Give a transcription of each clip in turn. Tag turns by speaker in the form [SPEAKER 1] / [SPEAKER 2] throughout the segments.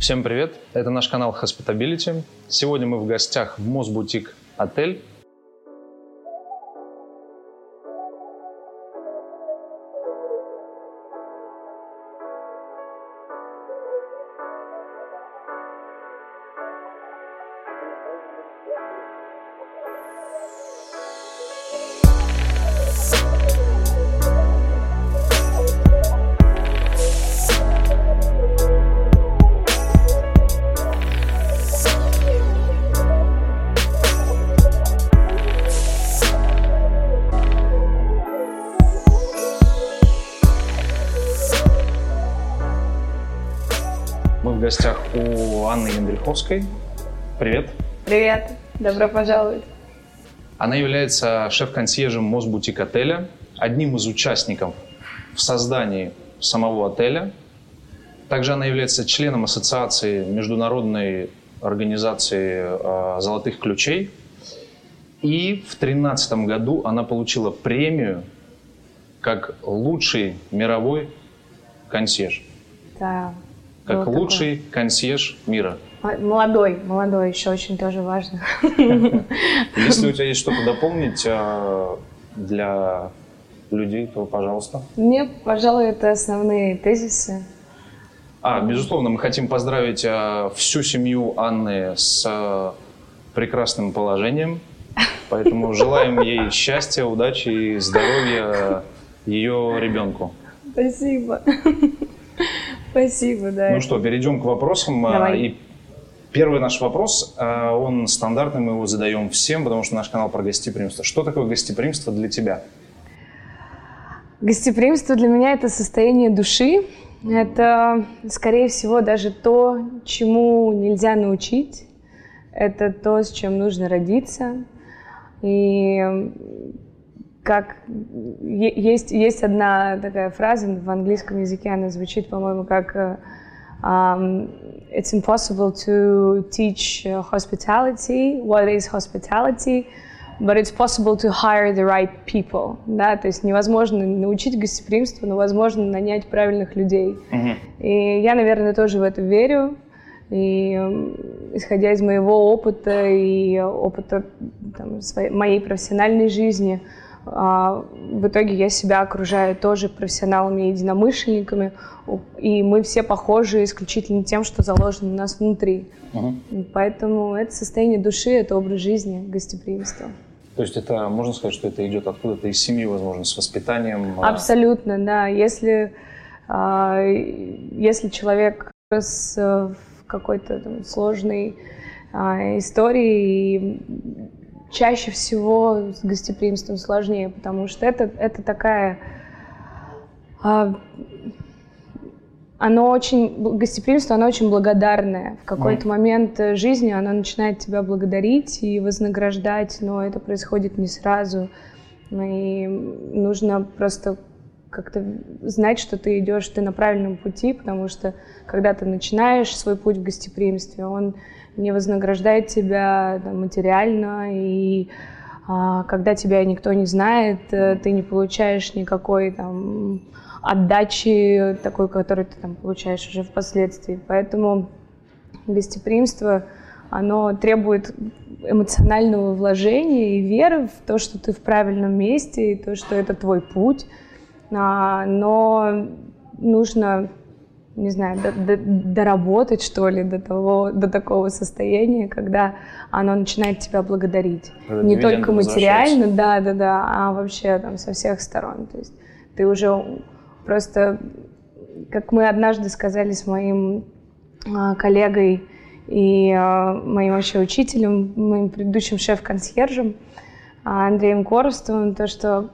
[SPEAKER 1] Всем привет! Это наш канал Hospitability. Сегодня мы в гостях в Мосбутик отель. Яндриховской. Привет.
[SPEAKER 2] Привет, добро пожаловать.
[SPEAKER 1] Она является шеф-консьержем Мосбутик отеля, одним из участников в создании самого отеля. Также она является членом ассоциации международной организации э, «Золотых ключей». И в 2013 году она получила премию как лучший мировой консьерж.
[SPEAKER 2] Да.
[SPEAKER 1] Как лучший консьерж мира.
[SPEAKER 2] Молодой, молодой, еще очень тоже важно.
[SPEAKER 1] Если у тебя есть что-то дополнить э, для людей, то пожалуйста.
[SPEAKER 2] Мне, пожалуй, это основные тезисы.
[SPEAKER 1] А, безусловно, мы хотим поздравить э, всю семью Анны с э, прекрасным положением. Поэтому желаем ей счастья, удачи и здоровья ее ребенку.
[SPEAKER 2] Спасибо. Спасибо, да.
[SPEAKER 1] Ну что, перейдем к вопросам.
[SPEAKER 2] Давай.
[SPEAKER 1] И первый наш вопрос, э, он стандартный, мы его задаем всем, потому что наш канал про гостеприимство. Что такое гостеприимство для тебя?
[SPEAKER 2] Гостеприимство для меня это состояние души. Это, скорее всего, даже то, чему нельзя научить. Это то, с чем нужно родиться. И как есть, есть одна такая фраза в английском языке, она звучит, по-моему, как э, It's impossible to teach uh, hospitality, what is hospitality, but it's possible to hire the right people. Да? То есть невозможно научить гостеприимству, но возможно нанять правильных людей. И я, наверное, тоже в это верю. И м, исходя из моего опыта и опыта там, своей, моей профессиональной жизни, в итоге я себя окружаю тоже профессионалами и единомышленниками, У- и мы все похожи исключительно тем, что заложено у нас внутри. И Поэтому это состояние души, это образ жизни, гостеприимство.
[SPEAKER 1] То есть это, можно сказать, что это идет откуда-то из семьи, возможно, с воспитанием. а,
[SPEAKER 2] Абсолютно, да. Если, а, если человек рос э, какой-то сложной а, истории, и чаще всего с гостеприимством сложнее, потому что это, это такая... а, оно очень, гостеприимство, оно очень благодарное. В какой-то момент э, жизни оно начинает тебя благодарить и вознаграждать, но это происходит не сразу. И нужно просто как-то знать, что ты идешь, ты на правильном пути, потому что когда ты начинаешь свой путь в гостеприимстве, он не вознаграждает тебя там, материально, и а, когда тебя никто не знает, э, ты не получаешь никакой там отдачи такой, которую ты там получаешь уже впоследствии. Поэтому гостеприимство, оно требует эмоционального вложения и веры в то, что ты в правильном месте, и то, что это твой путь. А, но нужно, не знаю, до- до- доработать, что ли, до, того, до такого состояния, когда оно начинает тебя благодарить.
[SPEAKER 1] Когда
[SPEAKER 2] Не только материально, да, да, да, а вообще там со всех сторон. То есть ты уже просто, как мы однажды сказали с моим а, коллегой и а, моим вообще учителем, моим предыдущим шеф-консьержем а, Андреем Коростовым, то, что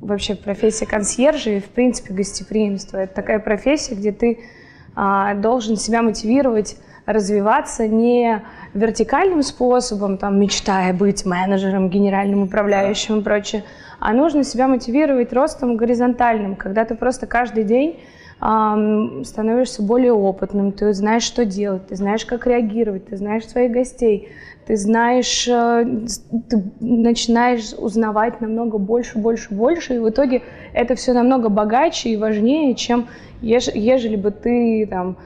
[SPEAKER 2] вообще профессия консьержа и, в принципе, гостеприимство – это такая профессия, где ты должен себя мотивировать развиваться не вертикальным способом, там, мечтая быть менеджером, генеральным управляющим и прочее, а нужно себя мотивировать ростом горизонтальным, когда ты просто каждый день становишься более опытным, ты знаешь, что делать, ты знаешь, как реагировать, ты знаешь своих гостей, ты знаешь, э, ты начинаешь узнавать намного больше, больше, больше, и в итоге это все намного богаче и важнее, чем еж- ежели бы ты там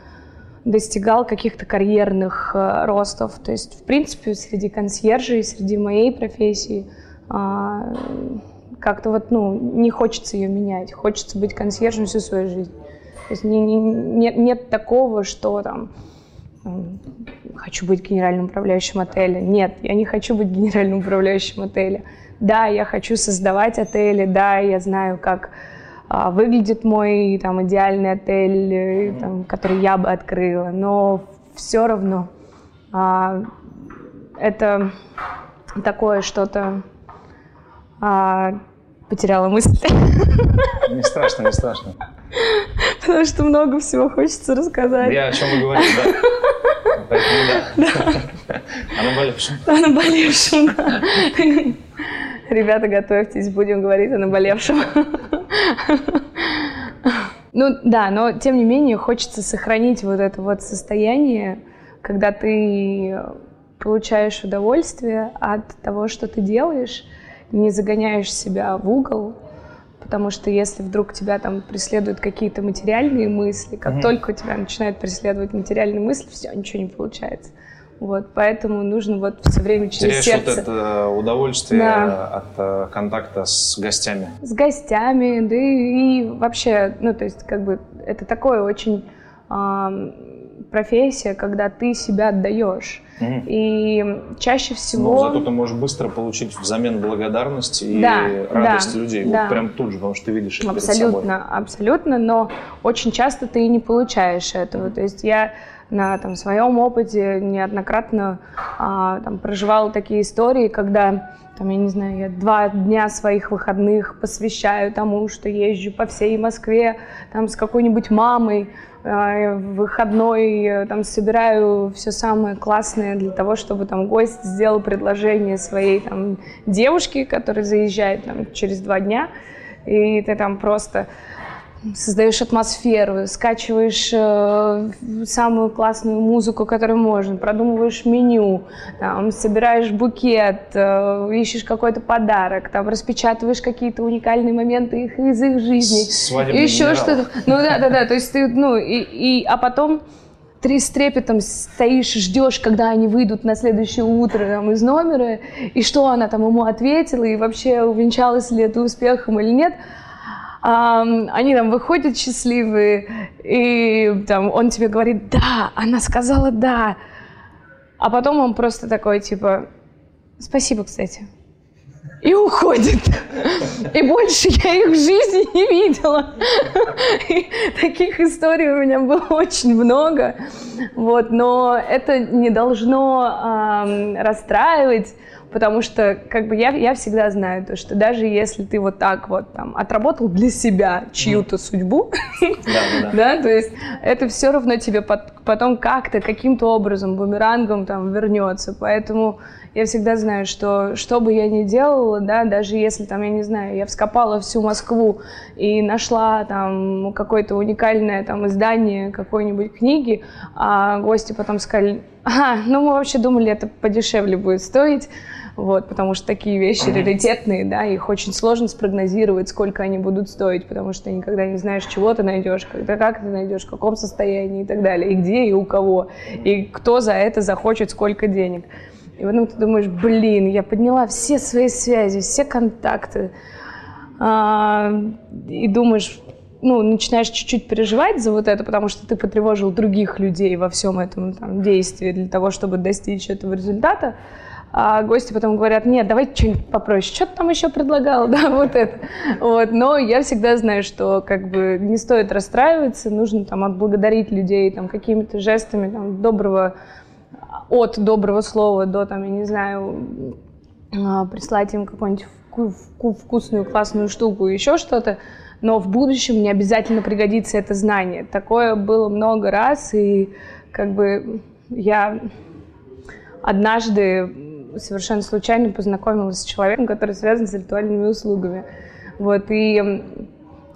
[SPEAKER 2] достигал каких-то карьерных э, ростов. То есть, в принципе, среди консьержей, среди моей профессии э, как-то вот, ну, не хочется ее менять. Хочется быть консьержем всю свою жизнь. То есть не, не, нет, нет такого, что там хочу быть генеральным управляющим отеля. Нет, я не хочу быть генеральным управляющим отеля. Да, я хочу создавать отели, да, я знаю, как а, выглядит мой там идеальный отель, э, там, который я бы открыла, но все равно а, это такое что-то а, потеряла мысль.
[SPEAKER 1] Не страшно, не страшно.
[SPEAKER 2] Потому что много всего хочется рассказать.
[SPEAKER 1] Я о чем вы говорите, да. Поэтому да. О наболевшем.
[SPEAKER 2] О наболевшем, да. Ребята, готовьтесь, будем говорить о наболевшем. Ну да, но тем не менее хочется сохранить вот это вот состояние, когда ты получаешь удовольствие от того, что ты делаешь, не загоняешь себя в угол, потому что если вдруг тебя там преследуют какие-то материальные мысли, как mm-hmm. только тебя начинают преследовать материальные мысли, все, ничего не получается. Вот, поэтому нужно вот все время через
[SPEAKER 1] Теряешь
[SPEAKER 2] сердце.
[SPEAKER 1] вот это удовольствие да. от э, контакта с гостями.
[SPEAKER 2] С гостями, да и, и вообще, ну то есть как бы это такое очень э, профессия, когда ты себя отдаешь. И чаще всего...
[SPEAKER 1] Но зато ты можешь быстро получить взамен благодарности и да, радости
[SPEAKER 2] да,
[SPEAKER 1] людей.
[SPEAKER 2] Да.
[SPEAKER 1] Вот прям тут же, потому что ты видишь это
[SPEAKER 2] Абсолютно,
[SPEAKER 1] перед собой.
[SPEAKER 2] абсолютно, но очень часто ты не получаешь этого. То есть я на там, своем опыте неоднократно а, там, проживала такие истории, когда там, я не знаю, я два дня своих выходных посвящаю тому, что езжу по всей Москве там, с какой-нибудь мамой, а, выходной э, там собираю все самое классное для того, чтобы там гость сделал предложение своей там девушке, которая заезжает там через два дня, и ты там просто создаешь атмосферу, скачиваешь э, самую классную музыку, которую можно, продумываешь меню, там, собираешь букет, э, ищешь какой-то подарок, там, распечатываешь какие-то уникальные моменты их, из их жизни.
[SPEAKER 1] Свадебный
[SPEAKER 2] еще что-то. Ну да, да, да. То есть ты, ну, и, и, а потом ты с трепетом стоишь, ждешь, когда они выйдут на следующее утро там, из номера, и что она там ему ответила, и вообще увенчалась ли это успехом или нет они там выходят счастливые, и там он тебе говорит «да», она сказала «да», а потом он просто такой, типа «спасибо, кстати», и уходит. И больше я их в жизни не видела. И таких историй у меня было очень много. Вот, но это не должно э, расстраивать потому что как бы я, я всегда знаю то, что даже если ты вот так вот там отработал для себя чью-то mm. судьбу, да, да, то есть это все равно тебе потом как-то, каким-то образом, бумерангом там вернется, поэтому я всегда знаю, что что бы я ни делала, да, даже если там, я не знаю, я вскопала всю Москву и нашла там какое-то уникальное там издание какой-нибудь книги, а гости потом сказали, ага, ну мы вообще думали, это подешевле будет стоить, вот, потому что такие вещи раритетные, да, их очень сложно спрогнозировать, сколько они будут стоить, потому что никогда не знаешь, чего ты найдешь, когда, как ты найдешь, в каком состоянии и так далее, и где, и у кого, и кто за это захочет сколько денег. И потом ты думаешь, блин, я подняла все свои связи, все контакты, а, и думаешь, ну, начинаешь чуть-чуть переживать за вот это, потому что ты потревожил других людей во всем этом там, действии для того, чтобы достичь этого результата а гости потом говорят, нет, давайте что-нибудь попроще, что ты там еще предлагал, да, вот это. Вот. Но я всегда знаю, что как бы не стоит расстраиваться, нужно там отблагодарить людей там какими-то жестами там, доброго, от доброго слова до там, я не знаю, а, прислать им какую-нибудь вкусную, классную штуку, еще что-то, но в будущем не обязательно пригодится это знание. Такое было много раз, и как бы я однажды совершенно случайно познакомилась с человеком, который связан с ритуальными услугами. Вот, и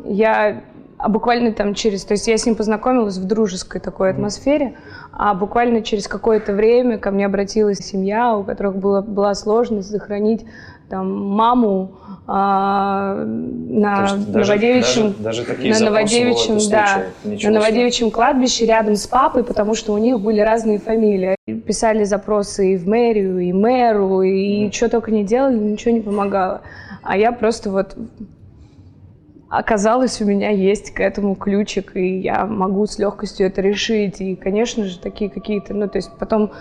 [SPEAKER 2] я а буквально там через, то есть я с ним познакомилась в дружеской такой атмосфере, а буквально через какое-то время ко мне обратилась семья, у которых была, была сложность сохранить там маму, а, на Новодевичьем,
[SPEAKER 1] даже, даже такие
[SPEAKER 2] на Новодевичьем, да, на Новодевичьем кладбище рядом с папой, потому что у них были разные фамилии. Писали запросы и в мэрию, и мэру, и mm. что только не делали, ничего не помогало. А я просто вот оказалось, у меня есть к этому ключик, и я могу с легкостью это решить. И, конечно же, такие какие-то, ну, то есть потом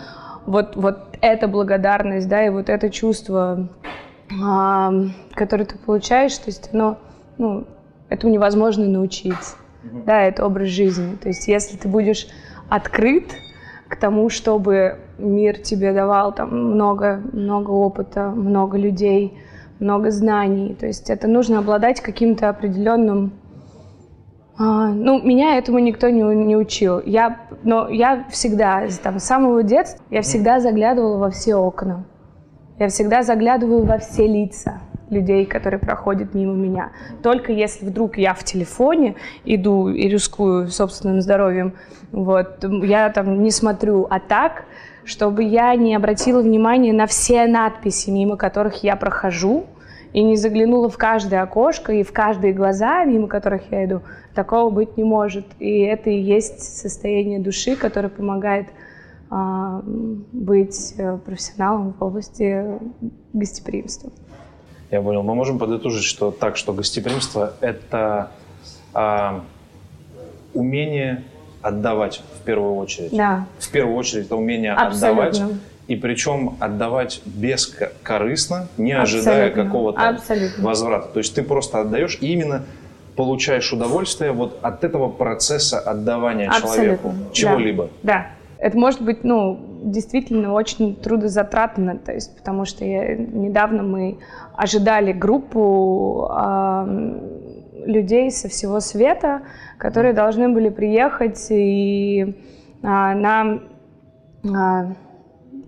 [SPEAKER 2] вот, вот эта благодарность, да, и вот это чувство который ты получаешь, то есть оно, ну, этому невозможно научить. Mm-hmm. Да, это образ жизни. То есть если ты будешь открыт к тому, чтобы мир тебе давал там много, много опыта, много людей, много знаний. То есть это нужно обладать каким-то определенным а, ну, меня этому никто не, не учил. Я, но я всегда, там, с самого детства, я всегда заглядывала во все окна. Я всегда заглядываю во все лица людей, которые проходят мимо меня. Только если вдруг я в телефоне иду и рискую собственным здоровьем, вот, я там не смотрю, а так, чтобы я не обратила внимания на все надписи, мимо которых я прохожу, и не заглянула в каждое окошко и в каждые глаза, мимо которых я иду, такого быть не может. И это и есть состояние души, которое помогает быть э, профессионалом в области гостеприимства.
[SPEAKER 1] Я понял. Мы можем подытожить, что так, что гостеприимство – это а, умение отдавать в первую очередь.
[SPEAKER 2] Да.
[SPEAKER 1] В первую очередь это умение Абсолютно. отдавать. И причем отдавать бескорыстно, не ожидая какого-то возврата. То есть ты просто отдаешь и именно получаешь удовольствие вот от этого процесса отдавания Абсолютно. человеку чего-либо.
[SPEAKER 2] Да. Это может быть, ну, действительно очень трудозатратно, то есть, потому что я, недавно мы ожидали группу э, людей со всего света, которые должны были приехать и э, нам э,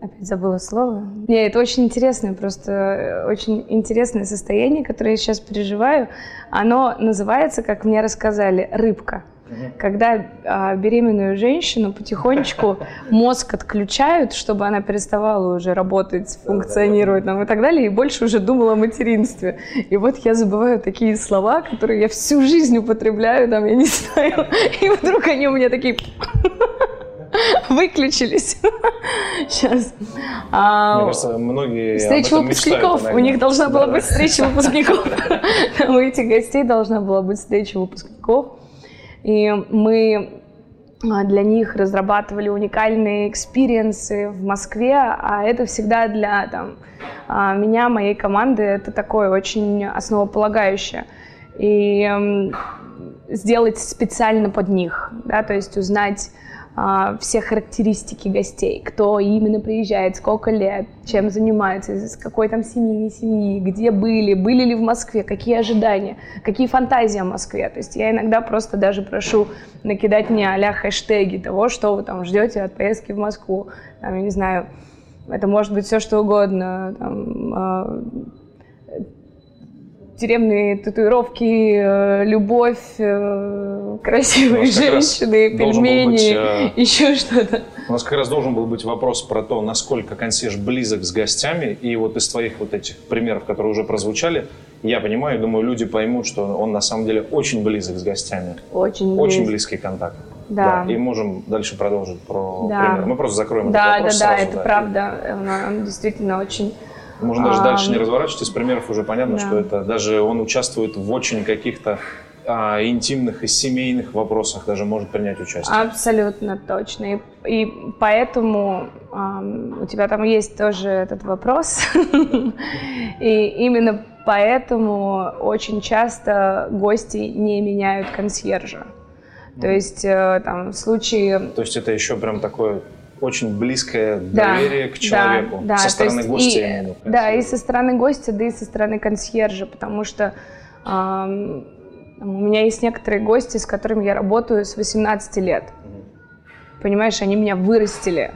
[SPEAKER 2] опять забыла слово. Не, это очень интересное, просто очень интересное состояние, которое я сейчас переживаю. Оно называется, как мне рассказали, рыбка когда а, беременную женщину потихонечку мозг отключают, чтобы она переставала уже работать, функционировать нам и так далее, и больше уже думала о материнстве. И вот я забываю такие слова, которые я всю жизнь употребляю, там, я не знаю, и вдруг они у меня такие выключились. Сейчас.
[SPEAKER 1] А, Мне кажется, многие
[SPEAKER 2] Встреча выпускников. Мечтают, У них должна была быть встреча выпускников. У этих гостей должна была быть встреча выпускников. И мы а, для них разрабатывали уникальные experience ы в Москве, а это всегда для там, а, меня, моей команды, это такое очень основополагающее. И сделать специально под них, да, то есть узнать все характеристики гостей, кто именно приезжает, сколько лет, чем занимается, с какой там семьи, не семьи, где были, были ли в Москве, какие ожидания, какие фантазии о Москве. То есть я иногда просто даже прошу накидать мне а хэштеги того, что вы там ждете от поездки в Москву. Там, я не знаю, это может быть все что угодно. Там, а, тюремные татуировки, э, любовь, э, красивые женщины, пельмени, быть, э, еще что-то.
[SPEAKER 1] У нас как раз должен был быть вопрос про то, насколько консьерж близок с гостями. И вот из твоих вот этих примеров, которые уже прозвучали, я понимаю, думаю, люди поймут, что он на самом деле очень близок с гостями.
[SPEAKER 2] Очень
[SPEAKER 1] Очень близкий контакт.
[SPEAKER 2] Да.
[SPEAKER 1] да. И можем дальше продолжить про да. пример. Мы просто закроем
[SPEAKER 2] да,
[SPEAKER 1] этот вопрос
[SPEAKER 2] Да, да,
[SPEAKER 1] да,
[SPEAKER 2] это правда. Он, он действительно очень
[SPEAKER 1] можно даже а, дальше не разворачивать, из примеров уже понятно, да. что это даже он участвует в очень каких-то а, интимных и семейных вопросах даже может принять участие.
[SPEAKER 2] Абсолютно точно. И, и поэтому а, у тебя там есть тоже этот вопрос. И именно поэтому очень часто гости не меняют консьержа. То есть э, там в случае...
[SPEAKER 1] То есть это еще прям такое очень близкое доверие да, к человеку да, со стороны гостя. И, именно,
[SPEAKER 2] да, и со стороны гостя, да и со стороны консьержа, потому что эм, у меня есть некоторые гости, с которыми я работаю с 18 лет. Понимаешь, они меня вырастили.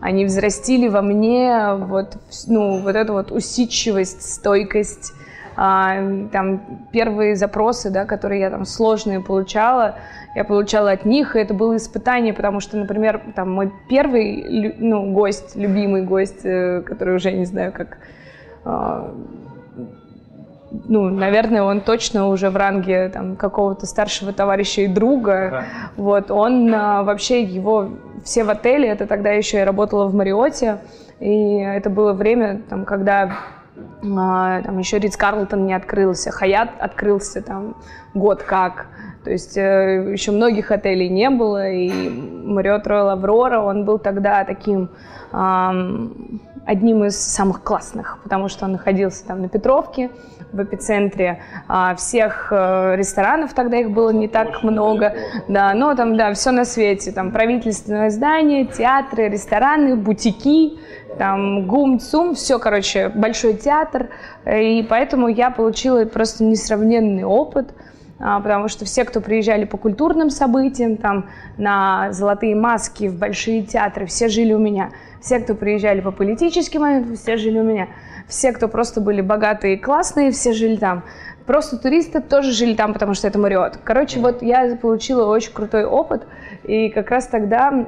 [SPEAKER 2] Они взрастили во мне вот, ну, вот эту вот усидчивость, стойкость, а, там первые запросы, да, которые я там сложные получала, я получала от них, и это было испытание, потому что, например, там мой первый, ну, гость, любимый гость, э, который уже не знаю, как а, ну, наверное, он точно уже в ранге там, какого-то старшего товарища и друга. Ага. Вот, он а, вообще его все в отеле, это тогда еще я работала в Мариоте, и это было время, там, когда там еще Ридс Карлтон не открылся, Хаят открылся там год как. То есть э, еще многих отелей не было, и Мариот Роyal Аврора, он был тогда таким одним из самых классных, потому что он находился там на Петровке, в эпицентре а, всех а, ресторанов, тогда их было не так много, да, но там, да, все на свете, там правительственное здание, театры, рестораны, бутики, там гум, цум, все, короче, большой театр, и поэтому я получила просто несравненный опыт, а, потому что все, кто приезжали по культурным событиям, там на золотые маски, в большие театры, все жили у меня. Все, кто приезжали по политическим моментам, все жили у меня. Все, кто просто были богатые и классные, все жили там. Просто туристы тоже жили там, потому что это Мариот. Короче, вот я получила очень крутой опыт, и как раз тогда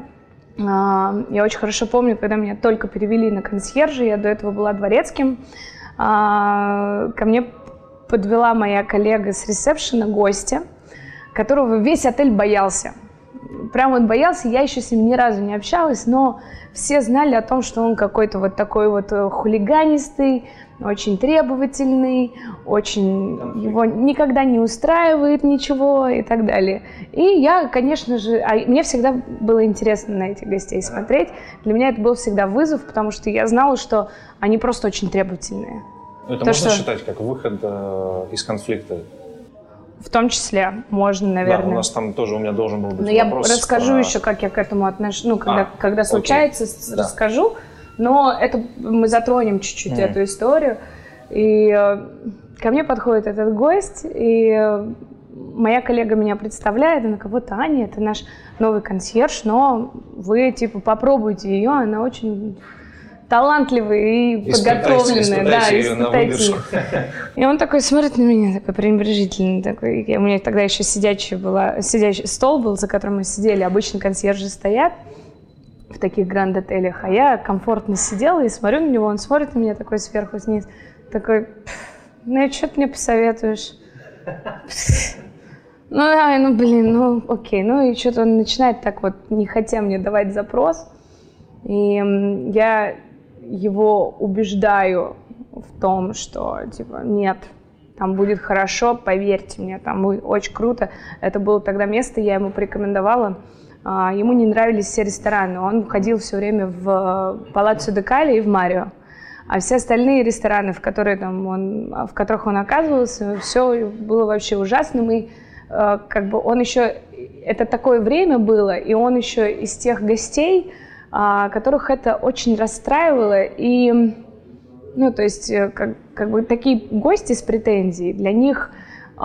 [SPEAKER 2] я очень хорошо помню, когда меня только перевели на консьержа, я до этого была дворецким, а, ко мне подвела моя коллега с ресепшена гостя, которого весь отель боялся. Прям он боялся, я еще с ним ни разу не общалась, но все знали о том, что он какой-то вот такой вот э, хулиганистый, очень требовательный, очень его никогда не устраивает ничего и так далее. И я, конечно же, а мне всегда было интересно на этих гостей смотреть. Для меня это был всегда вызов, потому что я знала, что они просто очень требовательные.
[SPEAKER 1] Это То, можно что... считать как выход э, из конфликта?
[SPEAKER 2] В том числе можно, наверное. Да,
[SPEAKER 1] у нас там тоже у меня должен был быть
[SPEAKER 2] Но вопрос. Я расскажу про... еще, как я к этому отношусь. Ну, когда, а, когда случается, окей. расскажу. Но это мы затронем чуть-чуть mm. эту историю. И э, ко мне подходит этот гость, и э, моя коллега меня представляет, она кого-то Аня, это наш новый консьерж, но вы типа попробуйте ее, она очень талантливые и подготовленные. Да, испытайте И он такой смотрит на меня, такой пренебрежительный. Такой. у меня тогда еще сидячая была, сидячий стол был, за которым мы сидели. Обычно консьержи стоят в таких гранд-отелях, а я комфортно сидела и смотрю на него, он смотрит на меня такой сверху вниз, такой, ну и что ты мне посоветуешь? Ну, да, ну, блин, ну, окей. Ну, и что-то он начинает так вот, не хотя мне давать запрос. И я его убеждаю в том, что, типа, нет, там будет хорошо, поверьте мне, там будет очень круто. Это было тогда место, я ему порекомендовала. А, ему не нравились все рестораны, он ходил все время в Палаццо Декали и в Марио. А все остальные рестораны, в, которые, там, он, в которых он оказывался, все было вообще ужасным. И э, как бы он еще... Это такое время было, и он еще из тех гостей, а, которых это очень расстраивало. И, ну, то есть, э, как, как бы такие гости с претензией, для них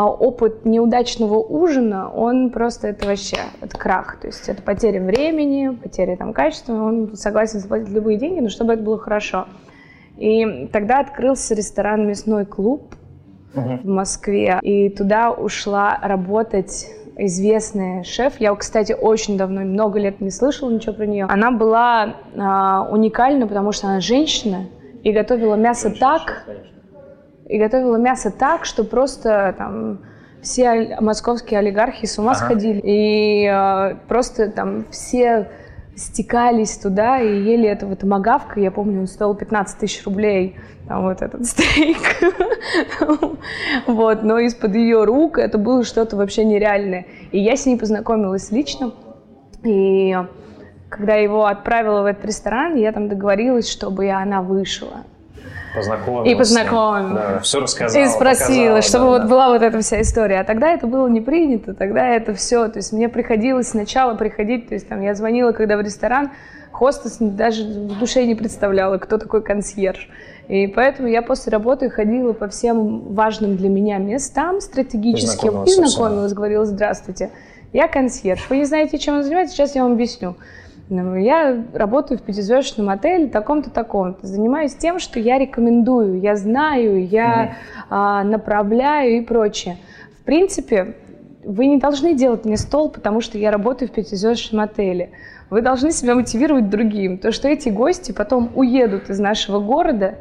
[SPEAKER 2] опыт неудачного ужина, он просто это вообще, это крах. То есть это потеря времени, потеря там качества, он согласен заплатить любые деньги, но чтобы это было хорошо. И тогда открылся ресторан «Мясной клуб», uh-huh. в Москве. И туда ушла работать известная шеф. Я, кстати, очень давно, много лет не слышала ничего про нее. Она была а, уникальна, потому что она женщина и готовила мясо так, и готовила мясо так, что просто там все московские олигархи с ума ага. сходили. И а, просто там все стекались туда и ели этого томагавка. Я помню, он стоил 15 тысяч рублей, там вот этот стейк. вот, но из-под ее рук это было что-то вообще нереальное. И я с ней познакомилась лично. И когда его отправила в этот ресторан, я там договорилась, чтобы она вышла
[SPEAKER 1] познакомилась.
[SPEAKER 2] И познакомилась.
[SPEAKER 1] Да, все рассказала.
[SPEAKER 2] И спросила, показала, чтобы да, вот да. была вот эта вся история. А тогда это было не принято, тогда это все. То есть мне приходилось сначала приходить, то есть там я звонила, когда в ресторан, хостес даже в душе не представляла, кто такой консьерж. И поэтому я после работы ходила по всем важным для меня местам стратегическим и знакомилась, говорила, здравствуйте, я консьерж. Вы не знаете, чем он занимается, сейчас я вам объясню. Ну, я работаю в пятизвездочном отеле таком-то, таком-то. Занимаюсь тем, что я рекомендую, я знаю, я mm-hmm. направляю и прочее. В принципе, вы не должны делать мне стол, потому что я работаю в пятизвездочном отеле. вы должны себя мотивировать другим. То, что эти гости потом уедут из нашего города,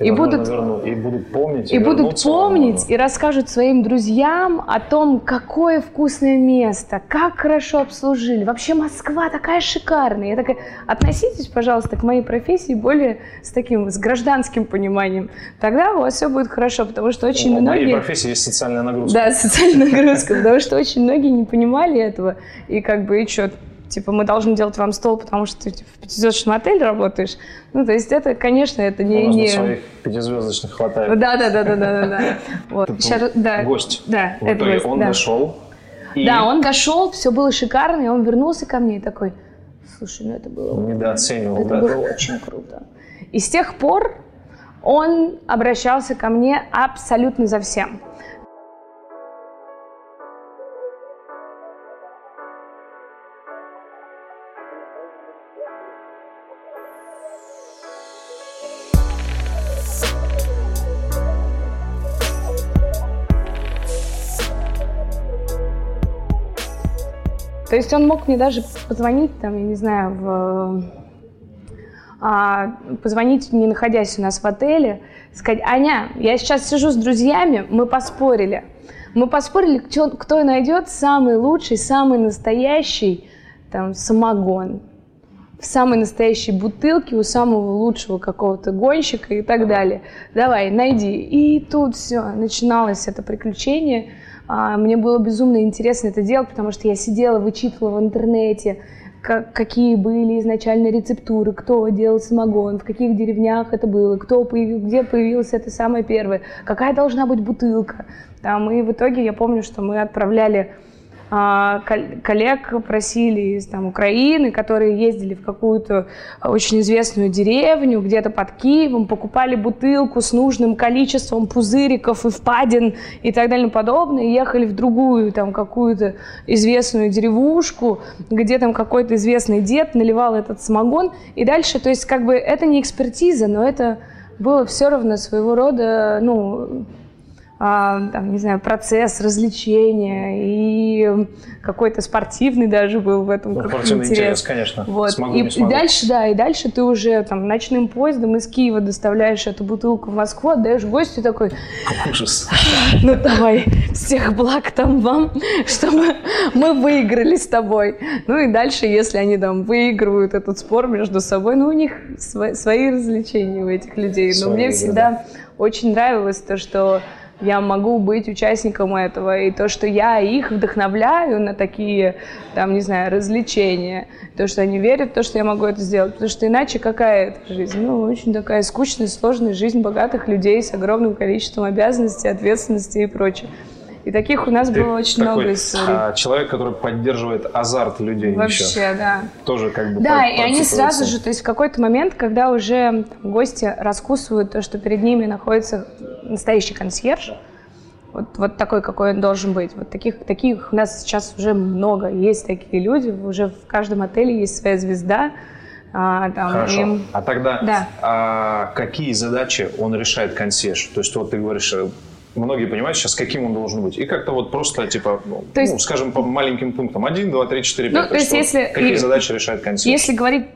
[SPEAKER 1] И,
[SPEAKER 2] и будут
[SPEAKER 1] верну- и будут помнить.
[SPEAKER 2] и будут
[SPEAKER 1] вернутся,
[SPEAKER 2] помнить и расскажут своим друзьям о том, какое вкусное место, как хорошо обслужили. Вообще Москва такая шикарная. Я такая, относитесь, пожалуйста, к моей профессии более с таким, с гражданским пониманием. Тогда у вас все будет хорошо, потому что очень
[SPEAKER 1] У моей
[SPEAKER 2] многие...
[SPEAKER 1] профессии есть социальная нагрузка.
[SPEAKER 2] Да, социальная нагрузка, потому что очень многие не понимали этого. И как бы, и что, типа, мы должны делать вам стол, потому что ты типа, в пятизвездочном отеле работаешь. Ну, то есть это, конечно, это не...
[SPEAKER 1] Нас
[SPEAKER 2] не...
[SPEAKER 1] своих пятизвездочных хватает.
[SPEAKER 2] Да, да, да, да, да, да. Вот. Да.
[SPEAKER 1] Гость.
[SPEAKER 2] Да,
[SPEAKER 1] В
[SPEAKER 2] это гость,
[SPEAKER 1] он
[SPEAKER 2] да.
[SPEAKER 1] дошел. и
[SPEAKER 2] Да, он дошел, все было шикарно, и он вернулся ко мне и такой, слушай, ну это было,
[SPEAKER 1] недооценивал,
[SPEAKER 2] это
[SPEAKER 1] да?
[SPEAKER 2] было очень круто. И с тех пор он обращался ко мне абсолютно за всем. То есть он мог мне даже позвонить, там, я не знаю, в, а, позвонить, не находясь у нас в отеле, сказать, Аня, я сейчас сижу с друзьями, мы поспорили. Мы поспорили, кто, кто найдет самый лучший, самый настоящий там, самогон в самой настоящей бутылке у самого лучшего какого-то гонщика и так далее. Давай, найди. И тут все, начиналось это приключение. А, Мне было безумно интересно это делать, потому что я сидела, вычитывала в интернете, как- какие были изначально рецептуры, кто делал самогон, в каких деревнях это было, кто появил, где появилась это самое первое, какая должна быть бутылка. Там, и в итоге я помню, что мы отправляли коллег просили из там, Украины, которые ездили в какую-то очень известную деревню, где-то под Киевом, покупали бутылку с нужным количеством пузыриков и впадин и так далее и подобное, и ехали в другую там какую-то известную деревушку, где там какой-то известный дед наливал этот самогон, и дальше, то есть как бы это не экспертиза, но это было все равно своего рода, ну, а, там, не знаю, процесс развлечения и какой-то спортивный даже был в этом
[SPEAKER 1] Ну,
[SPEAKER 2] как
[SPEAKER 1] спортивный
[SPEAKER 2] интерес.
[SPEAKER 1] интерес, конечно.
[SPEAKER 2] Вот.
[SPEAKER 1] Смогу,
[SPEAKER 2] и,
[SPEAKER 1] не
[SPEAKER 2] и
[SPEAKER 1] смогу.
[SPEAKER 2] дальше, да, и дальше ты уже там ночным поездом из Киева доставляешь эту бутылку в Москву, отдаешь гостю такой,
[SPEAKER 1] Ужас.
[SPEAKER 2] ну давай, всех благ там вам, что мы, выиграли с тобой. Ну и дальше, если они там выигрывают этот спор между собой, ну у них сво- свои развлечения у этих людей. Но
[SPEAKER 1] Свои
[SPEAKER 2] мне
[SPEAKER 1] игры,
[SPEAKER 2] всегда очень нравилось то, что я могу быть участником этого, и то, что я их вдохновляю на такие, там, не знаю, развлечения, то, что они верят в то, что я могу это сделать, потому что иначе какая это жизнь? Ну, очень такая скучная, сложная жизнь богатых людей с огромным количеством обязанностей, ответственности и прочее. И таких у нас
[SPEAKER 1] Ты
[SPEAKER 2] было очень
[SPEAKER 1] такой,
[SPEAKER 2] много историй.
[SPEAKER 1] а, человек, который поддерживает азарт людей
[SPEAKER 2] Вообще,
[SPEAKER 1] еще.
[SPEAKER 2] да.
[SPEAKER 1] Тоже как бы
[SPEAKER 2] Да, и они сразу же, то есть в какой-то момент, когда уже гости раскусывают то, что перед ними находится настоящий консьерж, вот, вот такой, какой он должен быть. Вот таких, таких у нас сейчас уже много. Есть такие люди, уже в каждом отеле есть своя звезда. А, там,
[SPEAKER 1] Хорошо.
[SPEAKER 2] им-
[SPEAKER 1] А тогда
[SPEAKER 2] Да.
[SPEAKER 1] а, какие задачи он решает консьерж? То есть вот ты говоришь, э, многие понимают сейчас, каким он должен быть. И как-то вот просто, типа, ну,
[SPEAKER 2] То есть-
[SPEAKER 1] ну, скажем, по маленьким пунктам. Один, два, три, четыре,
[SPEAKER 2] Ну,
[SPEAKER 1] пять.
[SPEAKER 2] то есть если-
[SPEAKER 1] Какие
[SPEAKER 2] и-
[SPEAKER 1] задачи решает консьерж?
[SPEAKER 2] Если говорить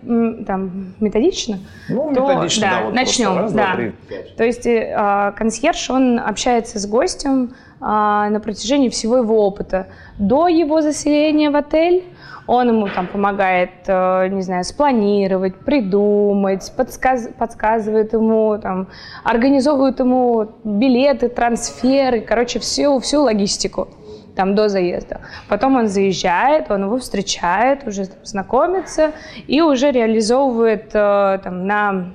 [SPEAKER 2] там методично,
[SPEAKER 1] Ну,
[SPEAKER 2] то,
[SPEAKER 1] методично,
[SPEAKER 2] да,
[SPEAKER 1] да, вот
[SPEAKER 2] начнем,
[SPEAKER 1] раз,
[SPEAKER 2] да.
[SPEAKER 1] два, три, пять.
[SPEAKER 2] То есть э, а, консьерж, он общается с гостем а, на протяжении всего его опыта. До его заселения в отель он ему там помогает, э, не знаю, спланировать, придумать, подсказ- подсказывает ему, там, организовывает ему билеты, трансферы, короче, всю, всю логистику там до заезда. Потом он заезжает, он его встречает, уже там, знакомится и уже реализовывает э, там, на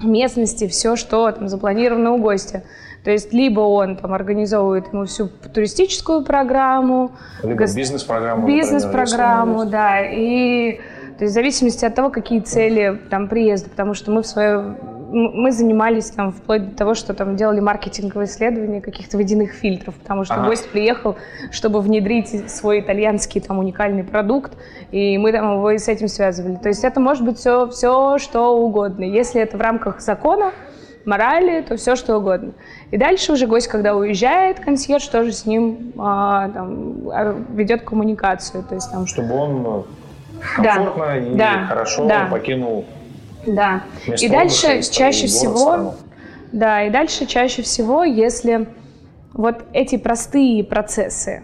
[SPEAKER 2] местности все, что там запланировано у гостя. То есть либо он там организовывает ему всю туристическую программу,
[SPEAKER 1] Либо
[SPEAKER 2] гос-
[SPEAKER 1] бизнес-программу.
[SPEAKER 2] бизнес-программу, да, и то есть в зависимости от того, какие цели там приезда, потому что мы в свое мы занимались там вплоть до того, что там делали маркетинговые исследования каких-то водяных фильтров, потому что
[SPEAKER 1] Ага.
[SPEAKER 2] гость приехал, чтобы внедрить свой итальянский там уникальный продукт, и мы там его и с этим связывали. То есть это может быть все, все что угодно. Если это в рамках закона, морали, то все что угодно. И дальше уже гость, когда уезжает, консьерж тоже с ним а, там, а, ведет коммуникацию. То есть там
[SPEAKER 1] Чтобы он э, комфортно
[SPEAKER 2] да.
[SPEAKER 1] и
[SPEAKER 2] да.
[SPEAKER 1] хорошо
[SPEAKER 2] да.
[SPEAKER 1] покинул.
[SPEAKER 2] Да.
[SPEAKER 1] Место
[SPEAKER 2] и дальше
[SPEAKER 1] отдыха,
[SPEAKER 2] чаще
[SPEAKER 1] город,
[SPEAKER 2] всего,
[SPEAKER 1] страну.
[SPEAKER 2] да, и дальше чаще всего, если вот эти простые процессы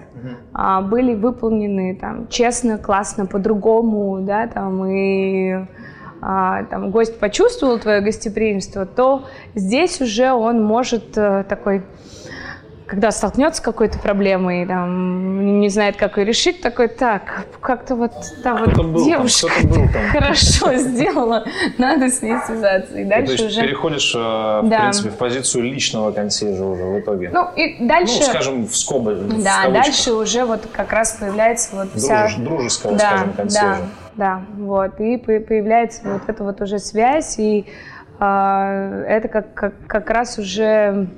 [SPEAKER 2] а, были выполнены там честно, классно, по-другому, да, там и там гость почувствовал твое гостеприимство, то здесь уже он может э, такой когда столкнется с какой-то проблемой, там, не знает, как ее решить, такой, так, как-то вот та вот
[SPEAKER 1] Кто-то был там,
[SPEAKER 2] девушка
[SPEAKER 1] кто-то был там.
[SPEAKER 2] хорошо сделала, надо с ней связаться. И
[SPEAKER 1] И,
[SPEAKER 2] дальше
[SPEAKER 1] то есть
[SPEAKER 2] уже...
[SPEAKER 1] переходишь, э, в
[SPEAKER 2] Да.
[SPEAKER 1] принципе, в позицию личного консьержа уже в итоге.
[SPEAKER 2] Ну, и
[SPEAKER 1] Ну,
[SPEAKER 2] дальше...
[SPEAKER 1] скажем, в скобы, в
[SPEAKER 2] да,
[SPEAKER 1] кавычках.
[SPEAKER 2] дальше уже вот как раз появляется вот вся...
[SPEAKER 1] Дружес- дружеского,
[SPEAKER 2] да,
[SPEAKER 1] скажем, консьержа.
[SPEAKER 2] Да, да, вот. И по- появляется вот эта вот уже связь, и а, это как, как, как раз уже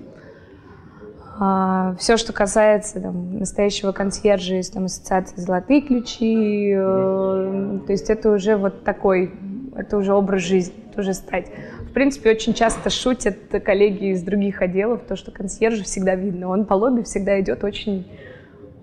[SPEAKER 2] все, что касается там, настоящего консьержа из там, ассоциации «Золотые ключи», э, то есть это уже вот такой, это уже образ жизни, это уже стать. В принципе, очень часто шутят коллеги из других отделов, то, что консьержа всегда видно. Он по лобби всегда идет очень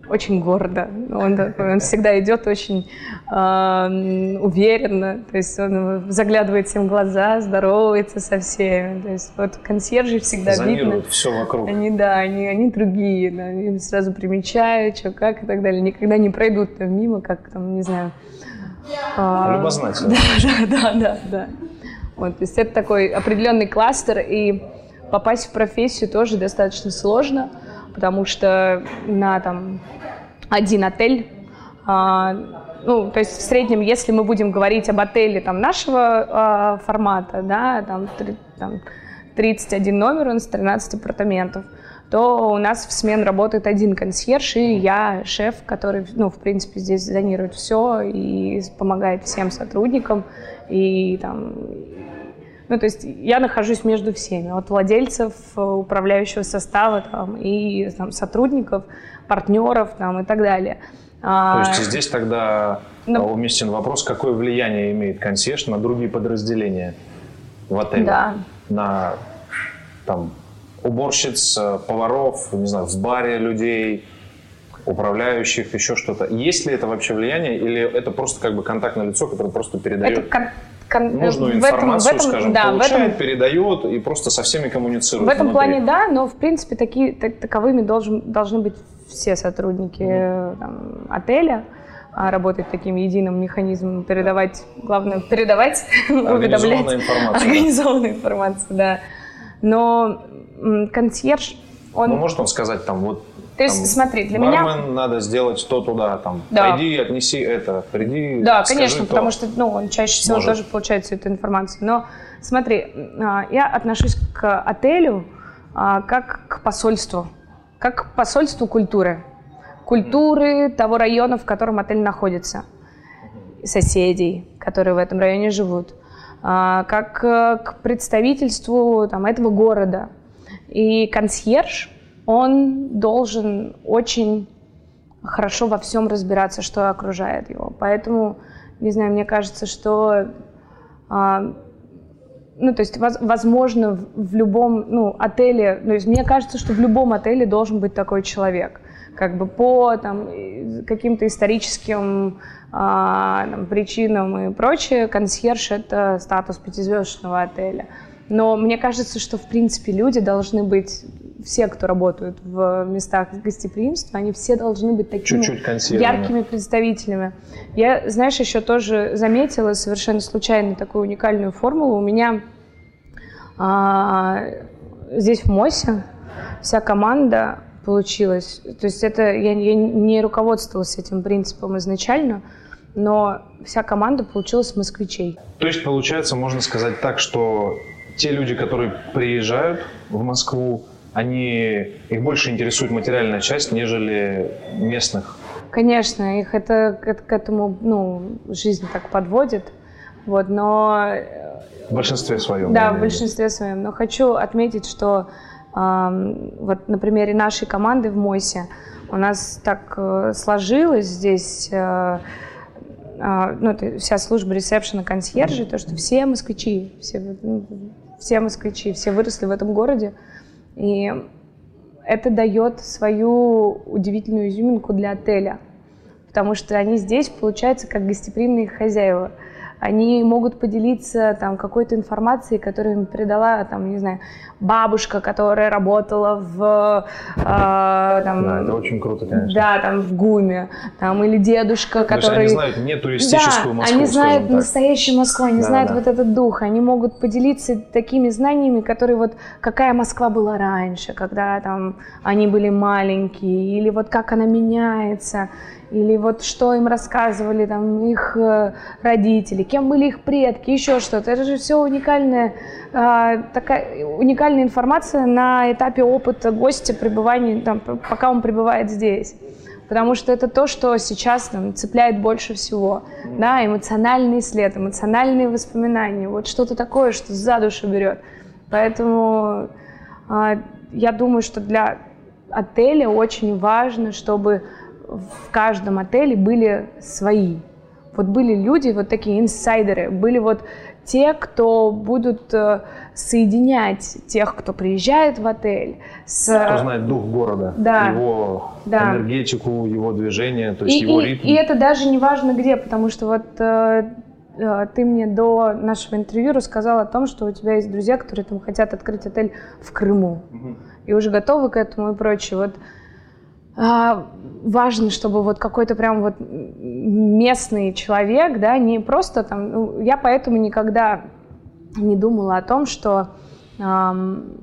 [SPEAKER 2] очень гордо. Он, он всегда идет очень э, уверенно. То есть он заглядывает всем в глаза, здоровается со всеми. То есть вот консьержи всегда видно.
[SPEAKER 1] Все вокруг.
[SPEAKER 2] Они, да, они, они другие, да, они сразу примечают, что, как и так далее. Никогда не пройдут там мимо, как там, не знаю. а,
[SPEAKER 1] Любознательно.
[SPEAKER 2] Да, да, да, да. Вот, то есть это такой определенный кластер, и попасть в профессию тоже достаточно сложно, потому что на там один отель, а, ну, то есть в среднем, если мы будем говорить об отеле там нашего а, формата, да, там, три- там 31 номер, он с 13 апартаментов, то у нас в смен работает один консьерж, и я шеф, который, ну, в принципе, здесь зонирует все и помогает всем сотрудникам, и там, ну, то есть я нахожусь между всеми, от владельцев, э, управляющего состава там, и там, сотрудников, партнеров там, и так далее.
[SPEAKER 1] То
[SPEAKER 2] А,
[SPEAKER 1] есть здесь тогда
[SPEAKER 2] Ну-
[SPEAKER 1] а, уместен вопрос, какое влияние имеет консьерж на другие подразделения в отеле?
[SPEAKER 2] Да.
[SPEAKER 1] На там, уборщиц, э, поваров, не знаю, в баре людей, управляющих, еще что-то. Есть ли это вообще влияние или это просто как бы контактное лицо, которое просто передает
[SPEAKER 2] это кон- кон-
[SPEAKER 1] нужную
[SPEAKER 2] в этом-
[SPEAKER 1] информацию,
[SPEAKER 2] в этом-
[SPEAKER 1] скажем,
[SPEAKER 2] да, в этом-
[SPEAKER 1] получает, передает и просто со всеми коммуницирует
[SPEAKER 2] В этом
[SPEAKER 1] внутри?
[SPEAKER 2] плане да, но в принципе такие, так- таковыми должен, должны быть все сотрудники э, там, отеля. а, работать таким единым механизмом, передавать, главное, передавать, уведомлять.
[SPEAKER 1] Информация, да.
[SPEAKER 2] Организованная информация, да. Но консьерж, он...
[SPEAKER 1] Ну, может он сказать там, вот
[SPEAKER 2] То есть,
[SPEAKER 1] там,
[SPEAKER 2] смотри, для меня-
[SPEAKER 1] надо сделать то туда, там,
[SPEAKER 2] Да.
[SPEAKER 1] пойди, отнеси это, приди,
[SPEAKER 2] Да, конечно,
[SPEAKER 1] то.
[SPEAKER 2] потому что ну, он чаще всего
[SPEAKER 1] Может.
[SPEAKER 2] тоже получает всю эту информацию. Но смотри, а, я отношусь к отелю а, как к посольству, как к посольству культуры. Культуры того района, в котором отель находится. Соседей, которые в этом районе живут. А, Как э, к представительству там, этого города. И консьерж, он должен очень хорошо во всем разбираться, что окружает его. Поэтому, не знаю, мне кажется, что, а, ну, то есть, воз- возможно, в, в любом, ну, отеле, то есть, мне кажется, что в любом отеле должен быть такой человек, как бы по там каким-то историческим а, там, причинам и прочее, консьерж это статус пятизвездочного отеля. Но мне кажется, что в принципе люди должны быть все, кто работают в местах гостеприимства, они все должны быть такими яркими представителями. Я, знаешь, еще тоже заметила совершенно случайно такую уникальную формулу. У меня а, здесь в МОСе вся команда получилась. То есть это я, я не руководствовалась этим принципом изначально, но вся команда получилась москвичей.
[SPEAKER 1] То есть, получается, можно сказать так, что те люди, которые приезжают в Москву, они, их больше интересует материальная часть, нежели местных.
[SPEAKER 2] Конечно, их это к, к этому, ну, жизнь так подводит. Вот, но э,
[SPEAKER 1] В большинстве своем.
[SPEAKER 2] Да, в большинстве своем. Но хочу отметить, что ам, вот на примере нашей команды в МОСе у нас так э, сложилось здесь, э, а, ну, это вся служба ресепшена, консьержи, то, что все москвичи, все, ну, все москвичи, все выросли в этом городе. И это дает свою удивительную изюминку для отеля. потому что они здесь, получается, как гостеприимные хозяева они могут поделиться там какой-то информацией, которую им передала, там, не знаю, бабушка, которая работала в... Э,
[SPEAKER 1] там, да, это очень круто, конечно.
[SPEAKER 2] Да, там в ГУМе, там, или дедушка,
[SPEAKER 1] То
[SPEAKER 2] который...
[SPEAKER 1] они знают не туристическую
[SPEAKER 2] да,
[SPEAKER 1] Москву,
[SPEAKER 2] они знают настоящую Москву, они
[SPEAKER 1] да,
[SPEAKER 2] знают
[SPEAKER 1] да.
[SPEAKER 2] вот этот дух, они могут поделиться такими знаниями, которые вот какая Москва была раньше, когда там они были маленькие, или вот как она меняется, или вот что им рассказывали там их э, родители, кем были их предки, еще что-то. Это же все уникальная, такая уникальная информация на этапе опыта гостя пребывания, там, пока он пребывает здесь. Потому что это то, что сейчас там, цепляет больше всего. Да, эмоциональный след, эмоциональные воспоминания. Вот что-то такое, что за душу берет. Поэтому а, я думаю, что для отеля очень важно, чтобы в каждом отеле были свои. Вот были люди, вот такие инсайдеры, были вот те, кто будут э, соединять тех, кто приезжает в отель.
[SPEAKER 1] С... Кто знает дух города,
[SPEAKER 2] да,
[SPEAKER 1] его
[SPEAKER 2] да.
[SPEAKER 1] энергетику, его движение, то есть
[SPEAKER 2] и,
[SPEAKER 1] его
[SPEAKER 2] и,
[SPEAKER 1] ритм.
[SPEAKER 2] И это даже не важно где, потому что вот э, э, ты мне до нашего интервью рассказал о том, что у тебя есть друзья, которые там хотят открыть отель в Крыму. Угу. И уже готовы к этому и прочее. Вот важно, чтобы вот какой-то прям вот местный человек, да, не просто там, ну, я поэтому никогда не думала о том, что эм,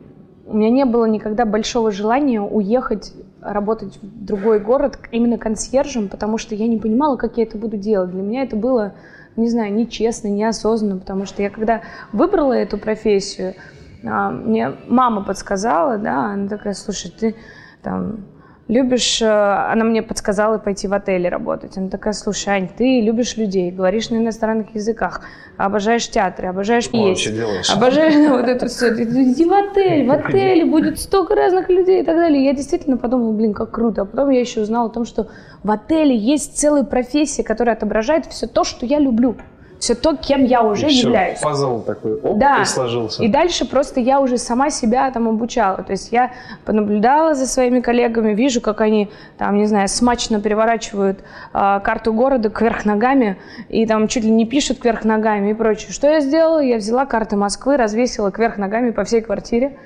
[SPEAKER 2] у меня не было никогда большого желания уехать работать в другой город именно консьержем, потому что я не понимала, как я это буду делать. Для меня это было, не знаю, нечестно, неосознанно, потому что я когда выбрала эту профессию, э, мне мама подсказала, да, она такая, слушай, ты там любишь, э, она мне подсказала пойти в отеле работать. Она такая, слушай, Ань, ты любишь людей, говоришь на иностранных языках, обожаешь театры, обожаешь есть, обожаешь ну, вот это все. Иди в отель, в отеле будет столько разных людей и так далее. Я действительно подумала, блин, как круто. А потом я еще узнала о том, что в отеле есть целая профессия, которая отображает все то, что я люблю все то, кем я уже
[SPEAKER 1] и
[SPEAKER 2] являюсь.
[SPEAKER 1] Все, пазл такой оп,
[SPEAKER 2] да.
[SPEAKER 1] и сложился.
[SPEAKER 2] И дальше просто я уже сама себя там обучала. То есть я понаблюдала за своими коллегами, вижу, как они там, не знаю, смачно переворачивают э, карту города кверх ногами и там чуть ли не пишут кверх ногами и прочее. Что я сделала? Я взяла карты Москвы, развесила кверх ногами по всей квартире.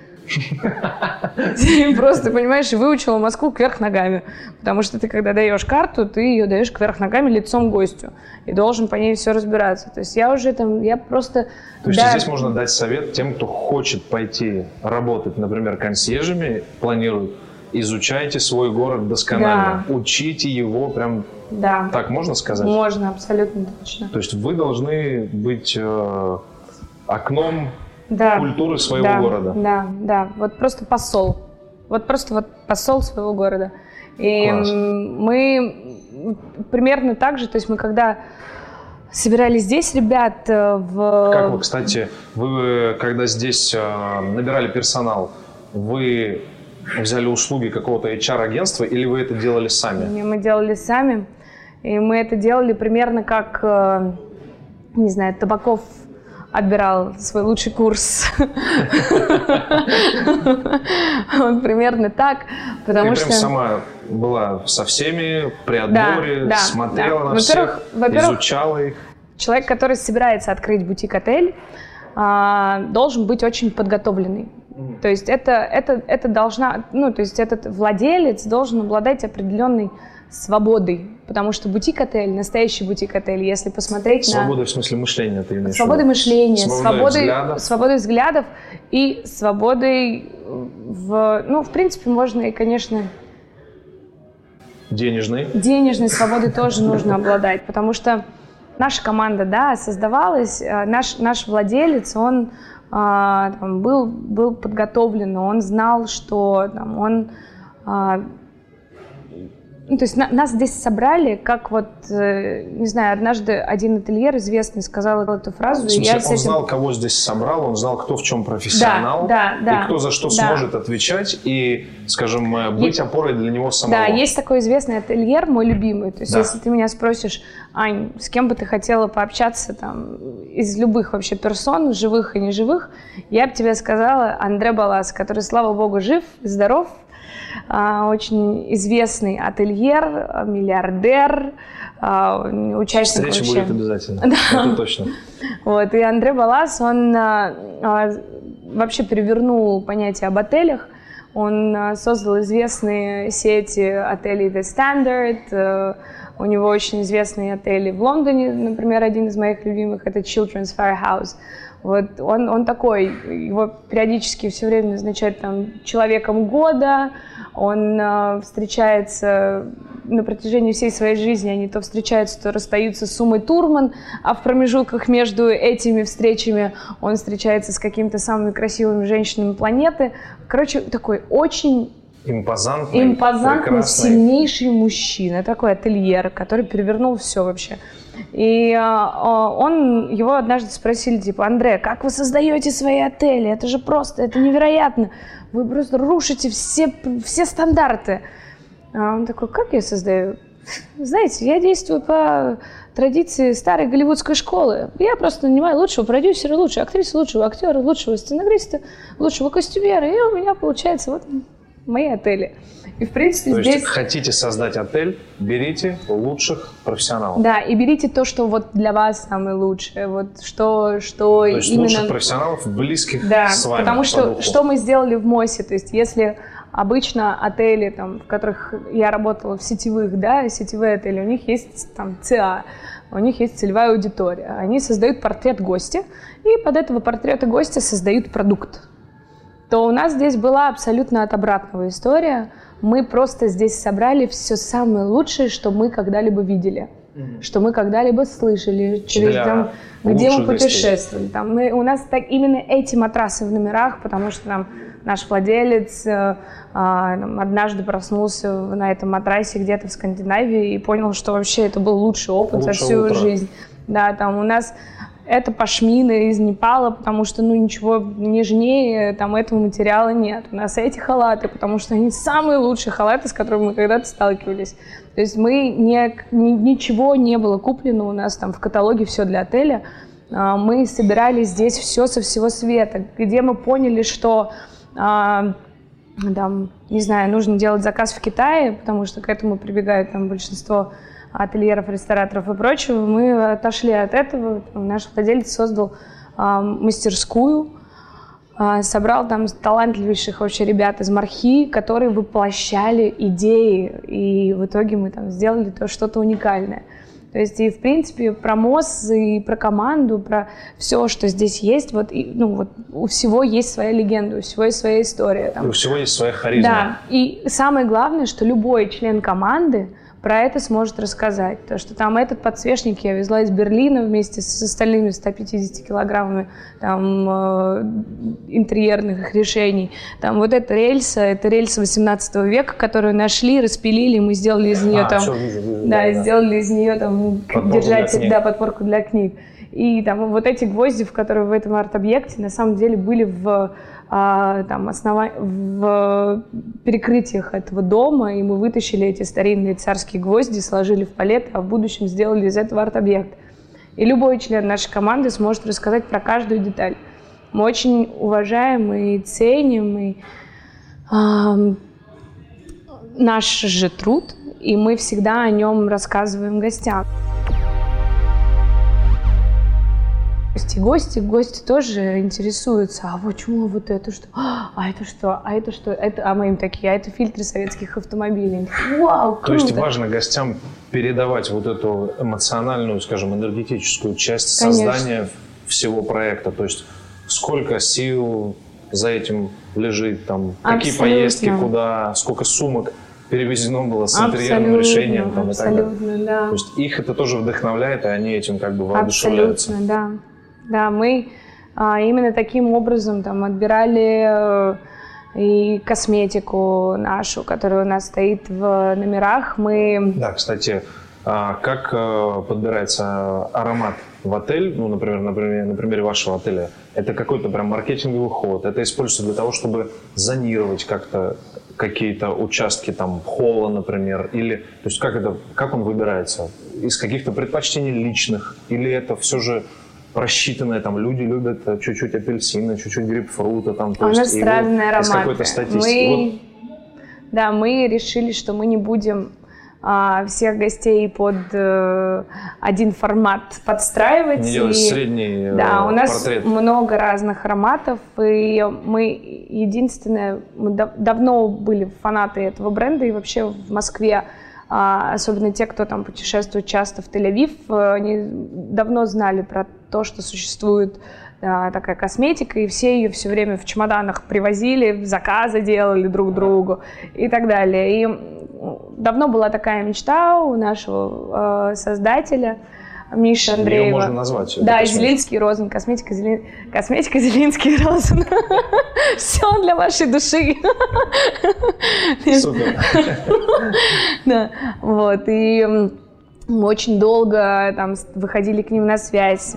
[SPEAKER 2] Просто, понимаешь, выучила Москву кверх ногами. Потому что ты, когда даешь карту, ты ее даешь кверх ногами лицом гостю. И должен по ней все разбираться. То есть я уже там, я просто...
[SPEAKER 1] То есть да, здесь можно дать совет тем, кто хочет пойти работать, например, консьержами, планирует, изучайте свой город досконально, да. учите его прям
[SPEAKER 2] да.
[SPEAKER 1] так можно сказать?
[SPEAKER 2] Можно, абсолютно точно.
[SPEAKER 1] То есть вы должны быть э, окном
[SPEAKER 2] да,
[SPEAKER 1] культуры своего
[SPEAKER 2] да,
[SPEAKER 1] города.
[SPEAKER 2] Да, да, вот просто посол. Вот просто вот посол своего города. И
[SPEAKER 1] Класс.
[SPEAKER 2] мы примерно так же, то есть мы когда собирали здесь ребят э, в...
[SPEAKER 1] Как вы, кстати, вы когда здесь э, набирали персонал, вы взяли услуги какого-то HR-агентства или вы это делали сами?
[SPEAKER 2] Мы делали сами. И мы это делали примерно как, э, не знаю, Табаков отбирал свой лучший курс. Вот примерно так, потому что...
[SPEAKER 1] прям сама была со всеми при отборе, смотрела на всех, изучала их.
[SPEAKER 2] Человек, который собирается открыть бутик-отель, а, должен быть очень подготовленный. То есть это, это, это должна, ну, то есть этот владелец должен обладать определенной свободой, потому что бутик-отель, настоящий бутик-отель, если посмотреть
[SPEAKER 1] Свобода
[SPEAKER 2] на...
[SPEAKER 1] Свобода в смысле мышления ты имеешь
[SPEAKER 2] Свободой мышления, свободой,
[SPEAKER 1] взглядов.
[SPEAKER 2] свободой взглядов и свободой в... Ну, в принципе, можно и, конечно...
[SPEAKER 1] Денежной.
[SPEAKER 2] Денежной свободой тоже нужно обладать, потому что наша команда, да, создавалась, наш, наш владелец, он а, там, был, был подготовлен, он знал, что там, он а, ну, то есть на, нас здесь собрали, как вот, э, не знаю, однажды один ательер известный сказал эту фразу.
[SPEAKER 1] В смысле,
[SPEAKER 2] я
[SPEAKER 1] он
[SPEAKER 2] этим...
[SPEAKER 1] знал, кого здесь собрал, он знал, кто в чем профессионал,
[SPEAKER 2] да, да, да,
[SPEAKER 1] и кто за что
[SPEAKER 2] да.
[SPEAKER 1] сможет отвечать и, скажем, э, быть опорой для него самого.
[SPEAKER 2] Да, есть такой известный ательер, мой любимый. То есть
[SPEAKER 1] Да.
[SPEAKER 2] если ты меня спросишь, Ань, с кем бы ты хотела пообщаться там из любых вообще персон, живых и неживых, я бы тебе сказала Андре Балас, который, слава богу, жив, здоров, очень известный ательер, миллиардер, а, участник
[SPEAKER 1] Встреча
[SPEAKER 2] вообще.
[SPEAKER 1] будет обязательно, да. это точно.
[SPEAKER 2] Вот, и Андре Балас, он а, а, вообще перевернул понятие об отелях. Он а, создал известные сети отелей The Standard, а, у него очень известные отели в Лондоне, например, один из моих любимых – это Children's Firehouse. Вот он, он такой, его периодически все время назначают там человеком года, он э, встречается на протяжении всей своей жизни, они то встречаются, то расстаются с Умой Турман, а в промежутках между этими встречами он встречается с какими-то самыми красивыми женщинами планеты. Короче, такой очень
[SPEAKER 1] Импозантный,
[SPEAKER 2] импозантный
[SPEAKER 1] прекрасный.
[SPEAKER 2] сильнейший мужчина, такой ательер, который перевернул все вообще. И а, он, его однажды спросили, типа, Андре, как вы создаете свои отели? Это же просто, это невероятно. Вы просто рушите все, все стандарты. А он такой, как я создаю? Знаете, я действую по традиции старой голливудской школы. Я просто нанимаю лучшего продюсера, лучшего актрисы, лучшего актера, лучшего сценариста, лучшего костюмера, и у меня получается вот мои отели. И в принципе
[SPEAKER 1] То
[SPEAKER 2] здесь...
[SPEAKER 1] есть хотите создать отель, берите лучших профессионалов.
[SPEAKER 2] Да, и берите то, что вот для вас самое лучшее, вот что, что
[SPEAKER 1] То есть
[SPEAKER 2] именно...
[SPEAKER 1] лучших профессионалов, близких
[SPEAKER 2] Да,
[SPEAKER 1] с вами
[SPEAKER 2] потому
[SPEAKER 1] по
[SPEAKER 2] что
[SPEAKER 1] духу.
[SPEAKER 2] что мы сделали в МОСе, то есть если обычно отели, там, в которых я работала в сетевых, да, сетевые отели, у них есть там ЦА, у них есть целевая аудитория, они создают портрет гостя, и под этого портрета гостя создают продукт. То у нас здесь была абсолютно от обратного история. Мы просто здесь собрали все самое лучшее, что мы когда-либо видели что мы когда-либо слышали, через
[SPEAKER 1] Для
[SPEAKER 2] там, где мы путешествовали. Там мы, у нас так, именно эти матрасы в номерах, потому что там наш владелец э, там, однажды проснулся на этом матрасе где-то в Скандинавии и понял, что вообще это был лучший опыт за
[SPEAKER 1] Лучшее
[SPEAKER 2] всю
[SPEAKER 1] утро.
[SPEAKER 2] жизнь. Да, там у нас это пашмина из Непала, потому что, ну, ничего нежнее там этого материала нет. У нас эти халаты, потому что они самые лучшие халаты, с которыми мы когда-то сталкивались. То есть мы не, ни- ничего не было куплено у нас там в каталоге все для отеля. А, Мы собирали здесь все со всего света, где мы поняли, что а, там, не знаю, нужно делать заказ в Китае, потому что к этому прибегают там большинство ательеров, рестораторов и прочего. Мы отошли от этого. Наш владелец создал а, мастерскую, а, собрал там талантливейших вообще ребят из Мархи, которые воплощали идеи, и в итоге мы там сделали то что-то уникальное. То есть и в принципе про МОЗ и про команду, про все, что здесь есть, вот, и, ну, вот у всего есть своя легенда, у всего есть своя история. Там.
[SPEAKER 1] И у всего есть своя харизма.
[SPEAKER 2] Да, и самое главное, что любой член команды про это сможет рассказать. То, что там этот подсвечник я везла из Берлина вместе с остальными 150 килограммами там, э, интерьерных решений. Там вот эта рельса, это рельса 18 века, которую нашли, распилили, мы сделали из нее
[SPEAKER 1] А,
[SPEAKER 2] там...
[SPEAKER 1] всё, вижу, вижу,
[SPEAKER 2] да,
[SPEAKER 1] да,
[SPEAKER 2] сделали из нее там
[SPEAKER 1] Подпорку для
[SPEAKER 2] держатель,
[SPEAKER 1] книг.
[SPEAKER 2] да, подпорку для книг. И там вот эти гвозди, в которые в этом арт-объекте, на самом деле были в там, основа... в перекрытиях этого дома, и мы вытащили эти старинные царские гвозди, сложили в палеты, а в будущем сделали из этого арт-объект. И любой член нашей команды сможет рассказать про каждую деталь. Мы очень уважаем и ценим и, ам, наш же труд, и мы всегда о нем рассказываем гостям. Гости, гости, гости тоже интересуются, а почему вот это что, а это что, а это что, это, а мы им такие, а это фильтры советских автомобилей. Вау,
[SPEAKER 1] То есть
[SPEAKER 2] круто!»
[SPEAKER 1] важно гостям передавать вот эту эмоциональную, скажем, энергетическую часть
[SPEAKER 2] Конечно.
[SPEAKER 1] создания всего проекта. То есть сколько сил за этим лежит, там, какие
[SPEAKER 2] Абсолютно.
[SPEAKER 1] поездки, куда, сколько сумок перевезено было с интерьерным
[SPEAKER 2] Абсолютно,
[SPEAKER 1] решением там, и так далее.
[SPEAKER 2] абсолютно, да.
[SPEAKER 1] То есть их это тоже вдохновляет, и они этим как бы воодушевляются.
[SPEAKER 2] Абсолютно, да. Да, мы а, именно таким образом там отбирали э, и косметику нашу, которая у нас стоит в номерах. Мы
[SPEAKER 1] Да, кстати, а как э, подбирается аромат в отель, ну, например, например, на примере вашего отеля? Это какой-то прям маркетинговый ход, это используется для того, чтобы зонировать как-то какие-то участки там холла, например, или, то есть как это, как он выбирается? Из каких-то предпочтений личных, или это все же просчитанное, там люди любят э, чуть-чуть апельсина, чуть-чуть грейпфрута, там, то
[SPEAKER 2] А у
[SPEAKER 1] есть
[SPEAKER 2] нас
[SPEAKER 1] его
[SPEAKER 2] разные
[SPEAKER 1] какой-то статистики. Вот
[SPEAKER 2] Мы, да, мы решили, что мы не будем а, всех гостей под э, один формат подстраивать.
[SPEAKER 1] Не делать и, средний
[SPEAKER 2] э, Да, у нас
[SPEAKER 1] портрет.
[SPEAKER 2] много разных ароматов, и мы единственное, мы дав давно были фанаты этого бренда, и вообще в Москве особенно те, кто там путешествует часто в Тель-Авив, э, они давно знали про то, что существует а, такая косметика, и все ее все время в чемоданах привозили, заказы делали друг другу и так далее. И давно была такая мечта у нашего э, создателя Миши Андреева. Ее
[SPEAKER 1] можно назвать.
[SPEAKER 2] Да, Зелинский Розен, косметика, Зелин... косметика Зелинский Розен. Все для вашей души.
[SPEAKER 1] Супер.
[SPEAKER 2] Да, вот, и мы очень долго там выходили к ним на связь,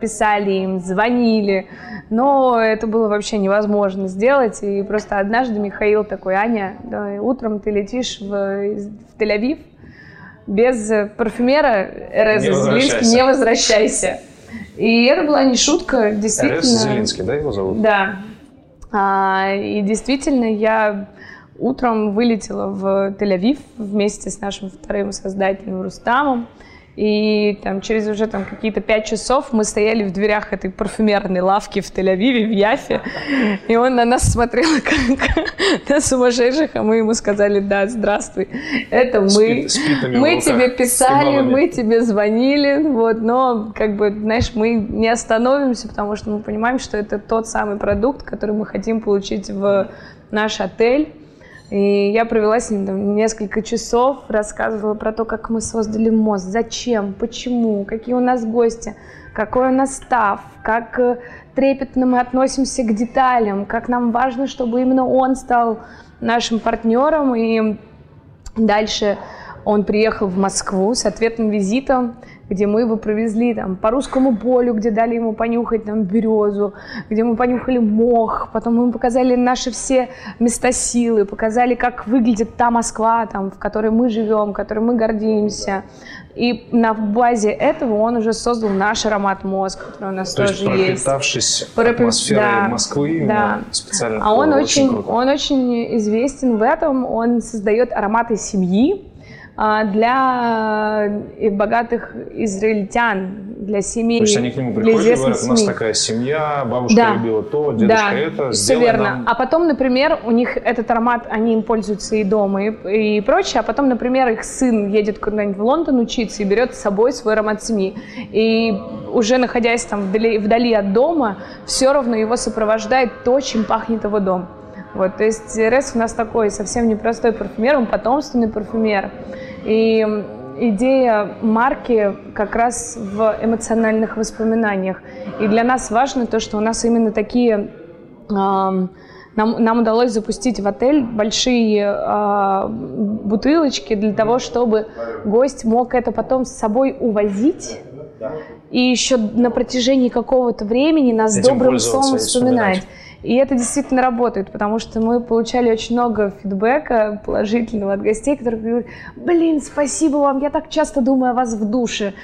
[SPEAKER 2] писали им, звонили, но это было вообще невозможно сделать. И просто однажды Михаил такой, Аня, да, утром ты летишь в, в Тель-Авив, без парфюмера РС Зелинский не возвращайся. И это была не шутка, действительно.
[SPEAKER 1] РС Зелинский, да, его зовут?
[SPEAKER 2] Да. А, и действительно, я Утром вылетела в Тель-Авив вместе с нашим вторым создателем Рустамом. И там через уже там какие-то пять часов мы стояли в дверях этой парфюмерной лавки в Тель-Авиве, в Яфе. И он на нас смотрел как на сумасшедших, а мы ему сказали, да, здравствуй, это мы. мы тебе писали, мы тебе звонили, вот, но как бы, знаешь, мы не остановимся, потому что мы понимаем, что это тот самый продукт, который мы хотим получить в наш отель. И я провела с ним там, несколько часов, рассказывала про то, как мы создали мост, зачем, почему, какие у нас гости, какой у нас став, как э, трепетно мы относимся к деталям, как нам важно, чтобы именно он стал нашим партнером. И дальше он приехал в Москву с ответным визитом, где мы его провезли там, по русскому полю, где дали ему понюхать там, березу, где мы понюхали мох, потом мы показали наши все места силы, показали, как выглядит та Москва, там, в которой мы живем, которой мы гордимся. И на базе этого он уже создал наш аромат мозг, который у нас
[SPEAKER 1] То
[SPEAKER 2] тоже
[SPEAKER 1] есть. пропитавшись есть. атмосферой да, Москвы,
[SPEAKER 2] да.
[SPEAKER 1] специально.
[SPEAKER 2] А он очень, очень он очень известен в этом. Он создает ароматы семьи, для э, богатых израильтян, для семей.
[SPEAKER 1] То есть они к нему приходят и говорят, у нас такая семья, бабушка да. любила то, дедушка да, это,
[SPEAKER 2] все верно. Нам... А потом, например, у них этот аромат, они им пользуются и дома, и, и прочее, а потом, например, их сын едет куда-нибудь в Лондон учиться и берет с собой свой аромат семьи. И уже находясь там вдали, вдали от дома, все равно его сопровождает то, чем пахнет его дом. Вот, то есть Рес у нас такой совсем непростой парфюмер, он потомственный парфюмер. И идея марки как раз в эмоциональных воспоминаниях. И для нас важно то, что у нас именно такие... Э, нам, нам удалось запустить в отель большие э, бутылочки для того, чтобы гость мог это потом с собой увозить и еще на протяжении какого-то времени нас Этим добрым словом вспоминать. вспоминать. И это действительно работает, потому что мы получали очень много фидбэка положительного от гостей, которые говорят, блин, спасибо вам, я так часто думаю о вас в душе.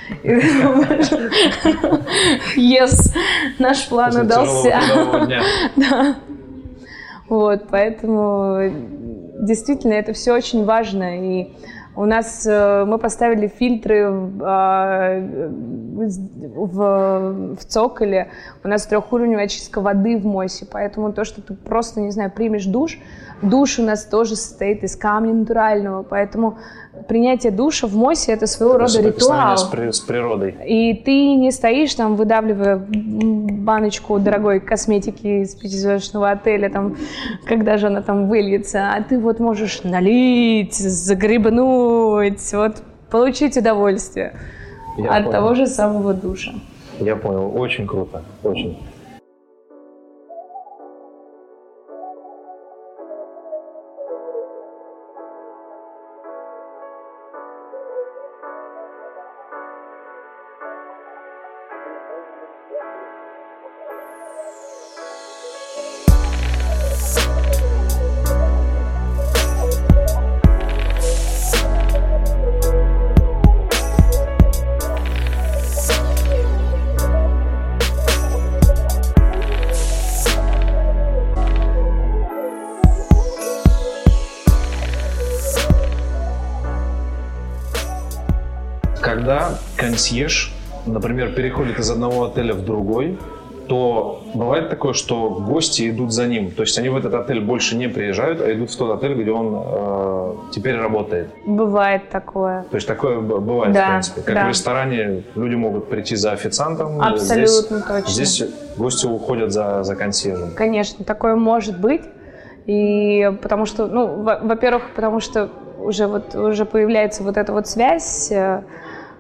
[SPEAKER 2] Yes, наш план удался. Да. Вот, поэтому действительно это все очень важно. И у нас э, мы поставили фильтры в, а, в, в цоколе. У нас трехуровневая очистка воды в МОСе, поэтому то, что ты просто, не знаю, примешь душ, душ у нас тоже состоит из камня натурального, поэтому принятие душа в МОСе это своего рода ритуал.
[SPEAKER 1] С, при, с природой.
[SPEAKER 2] И ты не стоишь там, выдавливая баночку дорогой косметики из пятизвездочного отеля, там, когда же она там выльется, а ты вот можешь налить, загребнуть, вот получить удовольствие Я от понял. того же самого душа.
[SPEAKER 1] Я понял, очень круто, очень. Консьерж, например, переходит из одного отеля в другой, то бывает такое, что гости идут за ним. То есть они в этот отель больше не приезжают, а идут в тот отель, где он э, теперь работает.
[SPEAKER 2] Бывает такое.
[SPEAKER 1] То есть такое бывает,
[SPEAKER 2] да,
[SPEAKER 1] в принципе. Как
[SPEAKER 2] да.
[SPEAKER 1] в ресторане люди могут прийти за официантом.
[SPEAKER 2] Абсолютно
[SPEAKER 1] здесь,
[SPEAKER 2] точно.
[SPEAKER 1] Здесь гости уходят за, за консьержем.
[SPEAKER 2] Конечно, такое может быть. И потому что, ну, во-первых, потому что уже вот уже появляется вот эта вот связь э,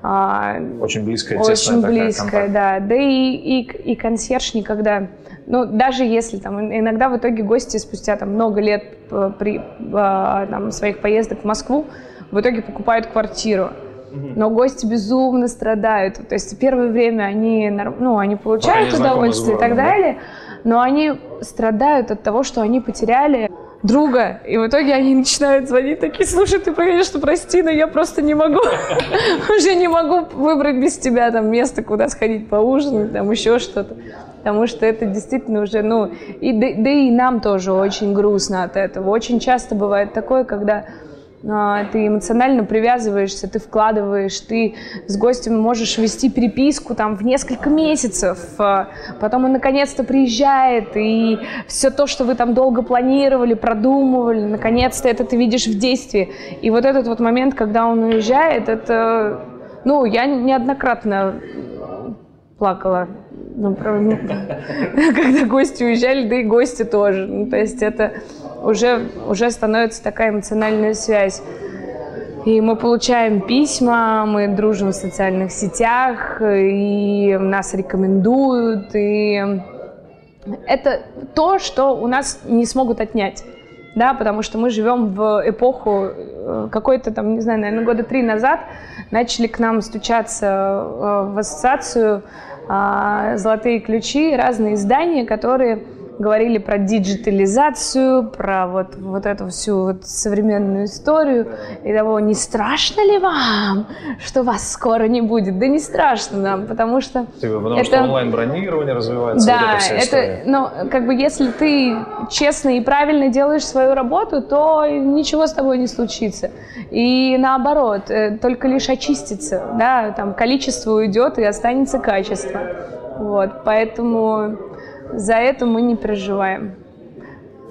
[SPEAKER 1] очень близкая,
[SPEAKER 2] Очень близкая, да. Да и, и, и консьерж никогда... Ну, даже если там иногда в итоге гости спустя там много лет при а, там, своих поездок в Москву в итоге покупают квартиру. Но гости безумно страдают. То есть первое время они, ну, они получают удовольствие и так далее, но они страдают от того, что они потеряли друга. И в итоге они начинают звонить такие, слушай, ты, конечно, прости, но я просто не могу, уже не могу выбрать без тебя там место, куда сходить поужинать, там еще что-то. Потому что это действительно уже, ну, и, да, да и нам тоже очень грустно от этого. Очень часто бывает такое, когда ты эмоционально привязываешься, ты вкладываешь, ты с гостем можешь вести переписку там в несколько месяцев, а, потом он наконец-то приезжает, и все то, что вы там долго планировали, продумывали, наконец-то это ты видишь в действии. И вот этот вот момент, когда он уезжает, это, ну, я неоднократно плакала ну, когда гости уезжали, да и гости тоже. Ну, то есть это уже, уже становится такая эмоциональная связь. И мы получаем письма, мы дружим в социальных сетях, и нас рекомендуют, и это то, что у нас не смогут отнять. Да, потому что мы живем в эпоху э, какой-то там, не знаю, наверное, года три назад начали к нам стучаться э, в ассоциацию а, «Золотые ключи», разные издания, которые говорили про диджитализацию, про вот, вот эту всю вот современную историю. И того, не страшно ли вам, что вас скоро не будет? Да не страшно нам, потому что...
[SPEAKER 1] Типа, потому это... что онлайн-бронирование развивается,
[SPEAKER 2] да,
[SPEAKER 1] вот эта вся
[SPEAKER 2] это, но как бы если ты честно и правильно делаешь свою работу, то ничего с тобой не случится. И наоборот, э, только лишь очистится, да, там количество уйдет и останется качество. Вот, поэтому за это мы не переживаем.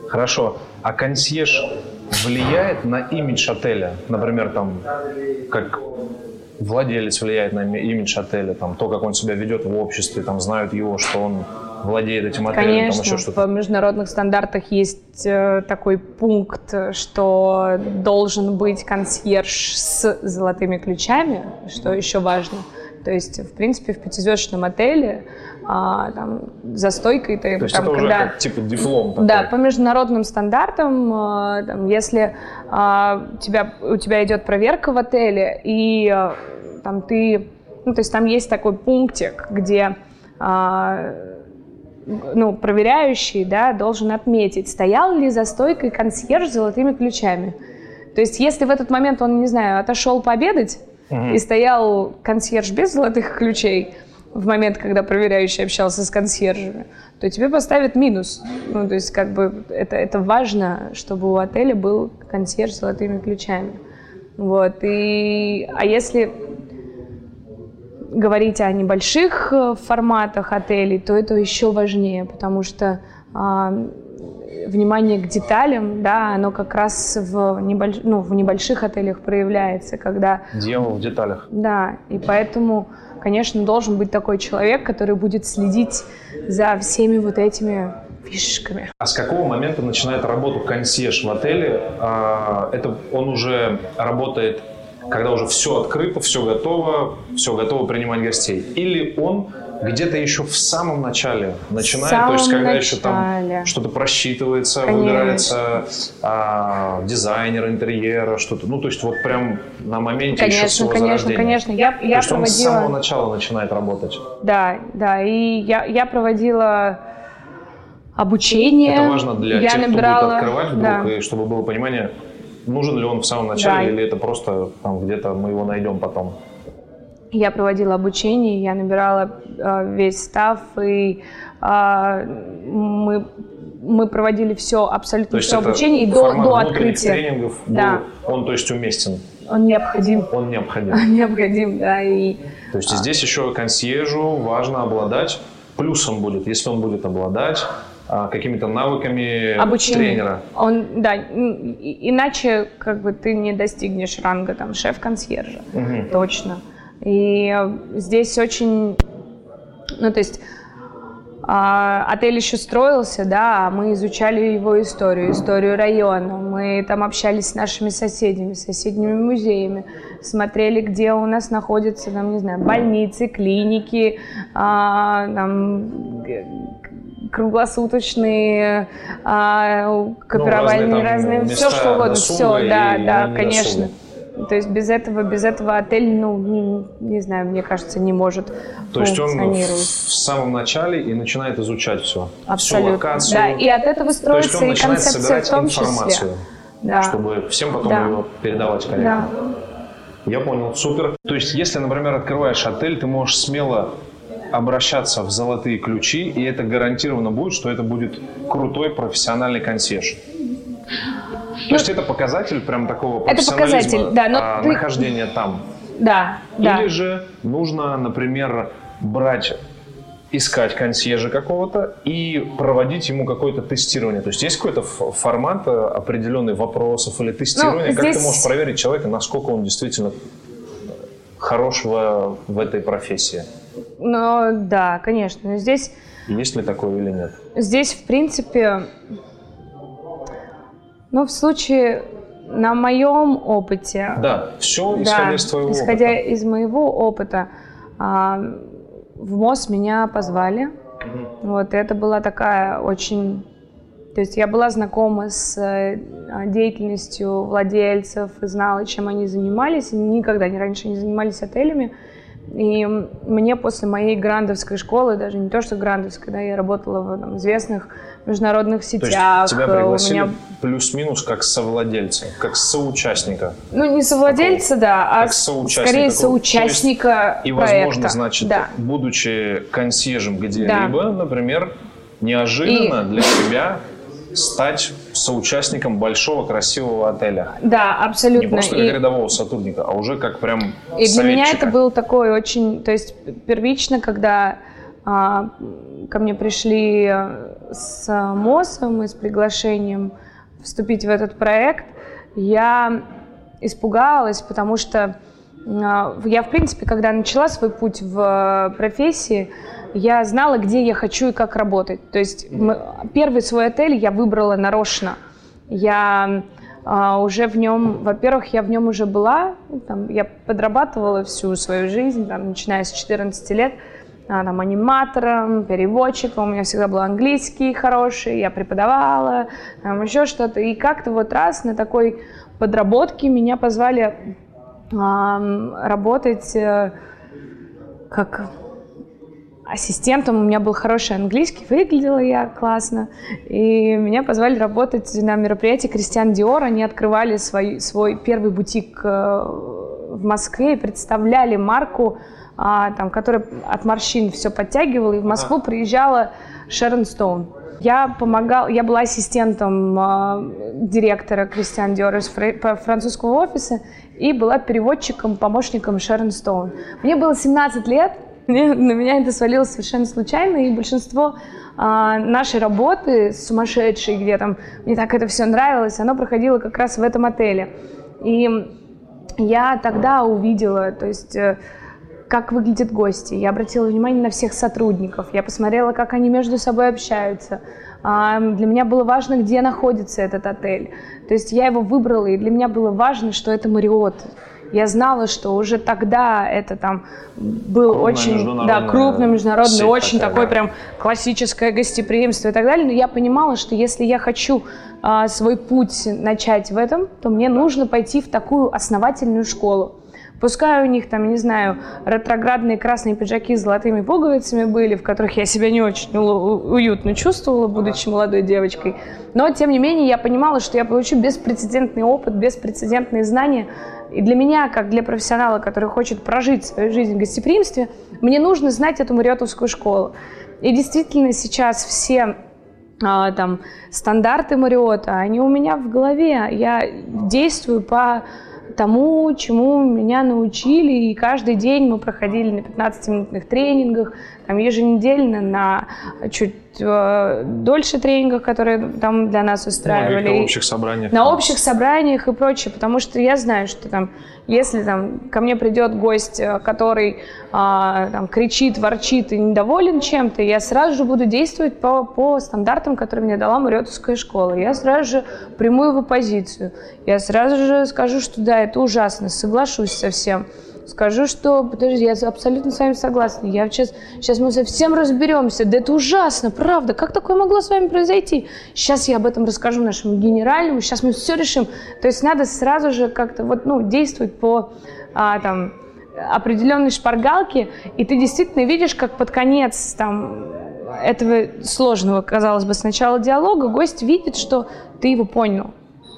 [SPEAKER 1] Хорошо. А консьерж влияет на имидж отеля? Например, там, как владелец влияет на имидж отеля, там, то, как он себя ведет в обществе, там, знают его, что он владеет этим отелем,
[SPEAKER 2] Конечно,
[SPEAKER 1] там еще что-то.
[SPEAKER 2] в международных стандартах есть э, такой пункт, что должен быть консьерж с золотыми ключами, что еще важно. То есть, в принципе, в пятизвездочном отеле а, там, за стойкой ты...
[SPEAKER 1] То есть
[SPEAKER 2] там,
[SPEAKER 1] это
[SPEAKER 2] когда,
[SPEAKER 1] уже как типа диплом такой.
[SPEAKER 2] Да, по международным стандартам, а, там, если а, тебя, у тебя идет проверка в отеле, и а, там ты... Ну, то есть там есть такой пунктик, где... А, ну, проверяющий, да, должен отметить, стоял ли за стойкой консьерж с золотыми ключами. То есть, если в этот момент он, не знаю, отошел пообедать, и стоял консьерж без золотых ключей, в момент, когда проверяющий общался с консьержами, то тебе поставят минус. Ну, то есть, как бы, это, это важно, чтобы у отеля был консьерж с золотыми ключами. Вот, и, а если говорить о небольших э, форматах отелей, то это еще важнее, потому что внимание к деталям, да, оно как раз в, небольш... ну, в небольших отелях проявляется, когда...
[SPEAKER 1] Дьявол в деталях.
[SPEAKER 2] Да, и поэтому конечно, должен быть такой человек, который будет следить за всеми вот этими фишечками.
[SPEAKER 1] А с какого момента начинает работу консьерж в отеле? А, это он уже работает, когда уже все открыто, все готово, все готово принимать гостей? Или он где-то еще в самом начале начинает, то есть когда начале. еще там что-то просчитывается, Конечно. выбирается а, дизайнер интерьера, что-то, ну то есть вот прям на моменте
[SPEAKER 2] конечно,
[SPEAKER 1] еще всего
[SPEAKER 2] конечно,
[SPEAKER 1] зарождения.
[SPEAKER 2] Конечно, я, я
[SPEAKER 1] то проводила... он с самого начала начинает работать.
[SPEAKER 2] Да, да, и я, я проводила обучение.
[SPEAKER 1] Это важно для я тех, набирала... кто будет открывать вдруг, да. и чтобы было понимание, нужен ли он в самом начале, да. или это просто там где-то мы его найдем потом.
[SPEAKER 2] Я проводила обучение, я набирала э, весь став, и э, мы, мы проводили все, абсолютно
[SPEAKER 1] то
[SPEAKER 2] все обучение, и до, до открытия.
[SPEAKER 1] тренингов был, да. он, то есть, уместен?
[SPEAKER 2] Он необходим.
[SPEAKER 1] Он необходим.
[SPEAKER 2] Он необходим, да, и
[SPEAKER 1] То есть здесь еще консьержу важно обладать, плюсом будет, если он будет обладать а, какими-то навыками
[SPEAKER 2] Обучение.
[SPEAKER 1] тренера.
[SPEAKER 2] Он, да, иначе как бы ты не достигнешь ранга там шеф-консьержа,
[SPEAKER 1] Мгм.
[SPEAKER 2] точно. И здесь очень, ну то есть а, отель еще строился, да, а мы изучали его историю, историю района. Мы там общались с нашими соседями, с соседними музеями, смотрели, где у нас находятся, там, не знаю, больницы, клиники, а, там, круглосуточные, а, копировальные
[SPEAKER 1] разные там
[SPEAKER 2] разные,
[SPEAKER 1] места
[SPEAKER 2] все что угодно, все, да, да,
[SPEAKER 1] не
[SPEAKER 2] конечно.
[SPEAKER 1] досуга.
[SPEAKER 2] То есть без этого, без этого отель, ну, не, не знаю, мне кажется, не может
[SPEAKER 1] То есть он в самом начале и начинает изучать все.
[SPEAKER 2] Абсолютно.
[SPEAKER 1] Всю локацию.
[SPEAKER 2] Да, и от этого
[SPEAKER 1] То есть
[SPEAKER 2] строится
[SPEAKER 1] он
[SPEAKER 2] и
[SPEAKER 1] начинает
[SPEAKER 2] концепция
[SPEAKER 1] собирать
[SPEAKER 2] в том числе.
[SPEAKER 1] информацию,
[SPEAKER 2] Да.
[SPEAKER 1] чтобы всем потом
[SPEAKER 2] Да.
[SPEAKER 1] его передавать корректно.
[SPEAKER 2] Да.
[SPEAKER 1] Я понял, супер. То есть, если, например, открываешь отель, ты можешь смело обращаться в золотые ключи, и это гарантированно будет, что это будет крутой профессиональный консьерж. То есть это показатель прям такого
[SPEAKER 2] Ну, Это показатель, да, но
[SPEAKER 1] а,
[SPEAKER 2] ты-
[SPEAKER 1] нахождения там.
[SPEAKER 2] Да, да.
[SPEAKER 1] Или же нужно, например, брать, искать консьержа какого-то и проводить ему какое-то тестирование. То есть есть какой-то формат э, определенный вопросов или тестирования, как
[SPEAKER 2] Ну, здесь-
[SPEAKER 1] ты можешь проверить человека, насколько он действительно хорош в, в этой профессии.
[SPEAKER 2] Но да, конечно. Но Здесь,
[SPEAKER 1] Есть ли такое или нет?
[SPEAKER 2] здесь, в принципе, ну, в случае, на моем опыте,
[SPEAKER 1] Да, все исходя
[SPEAKER 2] да,
[SPEAKER 1] из твоего
[SPEAKER 2] исходя
[SPEAKER 1] опыта.
[SPEAKER 2] из моего опыта, а, в МОЗ меня позвали. Вот, и это была такая очень... То есть я была знакома с э, деятельностью владельцев и знала, чем они занимались. Они никогда не раньше не занимались отелями. И мне после моей грандовской школы, даже не то, что грандовской, да, я работала в там, известных международных
[SPEAKER 1] То
[SPEAKER 2] сетях.
[SPEAKER 1] есть тебя
[SPEAKER 2] э,
[SPEAKER 1] пригласили
[SPEAKER 2] меня
[SPEAKER 1] плюс-минус как совладельца, как соучастника.
[SPEAKER 2] Ну, не совладельца, да, а
[SPEAKER 1] Как соучастника
[SPEAKER 2] скорее
[SPEAKER 1] такого.
[SPEAKER 2] соучастника
[SPEAKER 1] И,
[SPEAKER 2] проекта.
[SPEAKER 1] возможно, значит,
[SPEAKER 2] Да.
[SPEAKER 1] будучи консьержем где-либо, например, неожиданно для себя стать соучастником большого красивого отеля.
[SPEAKER 2] Да,
[SPEAKER 1] Не
[SPEAKER 2] абсолютно.
[SPEAKER 1] просто
[SPEAKER 2] И-
[SPEAKER 1] как рядового сотрудника, а уже как прям
[SPEAKER 2] И для меня
[SPEAKER 1] советчика.
[SPEAKER 2] это был такой очень, то есть первично, когда ко мне пришли с МОСом и с приглашением вступить в этот проект, я испугалась, потому что а, я, в принципе, когда начала свой путь в э, профессии, я знала, где я хочу и как работать. То есть первый свой отель я выбрала нарочно. Я а, уже в нем, во-первых, я в нем уже была, там, я подрабатывала всю свою жизнь, там, начиная с 14 лет, а, там, аниматором, переводчиком, у меня всегда был английский хороший, я преподавала, там, еще что-то. И как-то вот раз на такой подработке меня позвали ам, работать э, как ассистентом. У меня был хороший английский, выглядела я классно. И меня позвали работать на мероприятии Кристиан Диор. Они открывали свой, свой первый бутик э, в Москве и представляли марку, а, там, которая от морщин все подтягивала. И в Москву приезжала Шерон Стоун. Я помогала, я была ассистентом э, директора Кристиан Диор из фра- французского офиса и была переводчиком, помощником Шерон Стоун. Мне было 17 лет, мне- на меня это свалилось совершенно случайно, и большинство а, нашей работы сумасшедшей, где там мне так это все нравилось, оно проходило как раз в этом отеле. И я тогда увидела, то есть э, как выглядят гости. Я обратила внимание на всех сотрудников. Я посмотрела, как они между собой общаются. А, Для меня было важно, где находится этот отель. То есть я его выбрала, и для меня было важно, что это Мариот. Я знала, что уже тогда это там был
[SPEAKER 1] Крупная
[SPEAKER 2] очень да, крупный международный, очень
[SPEAKER 1] такая,
[SPEAKER 2] такой
[SPEAKER 1] да.
[SPEAKER 2] прям классическое гостеприимство и так далее. Но я понимала, что если я хочу а, свой путь начать в этом, то мне нужно пойти в такую основательную школу. Пускай у них там, не знаю, ретроградные красные пиджаки с золотыми пуговицами были, в которых я себя не очень уютно чувствовала, будучи молодой девочкой. Но, тем не менее, я понимала, что я получу беспрецедентный опыт, беспрецедентные знания. И для меня, как для профессионала, который хочет прожить свою жизнь в гостеприимстве, мне нужно знать эту мариотовскую школу. И действительно сейчас все а, там стандарты Мариота, они у меня в голове. Я действую по тому, чему меня научили, и каждый день мы проходили на 15-минутных тренингах, там еженедельно на чуть э, дольше тренингах, которые там для нас устраивали.
[SPEAKER 1] Ну, на общих собраниях.
[SPEAKER 2] На общих собраниях и прочее, потому что я знаю, что там, если там ко мне придет гость, э, который а, там, кричит, ворчит и недоволен чем-то, я сразу же буду действовать по, по стандартам, которые мне дала Мариотовская школа. Я сразу же приму его позицию. Я сразу же скажу, что да, это ужасно, соглашусь со всем. Скажу, что, подожди, я абсолютно с вами согласна. Я сейчас, сейчас мы совсем разберемся. Да это ужасно, правда. Как такое могло с вами произойти? Сейчас я об этом расскажу нашему генеральному. Сейчас мы все решим. То есть надо сразу же как-то вот, ну, действовать по а, там, определенной шпаргалке, и ты действительно видишь, как под конец там, этого сложного, казалось бы, сначала диалога гость видит, что ты его понял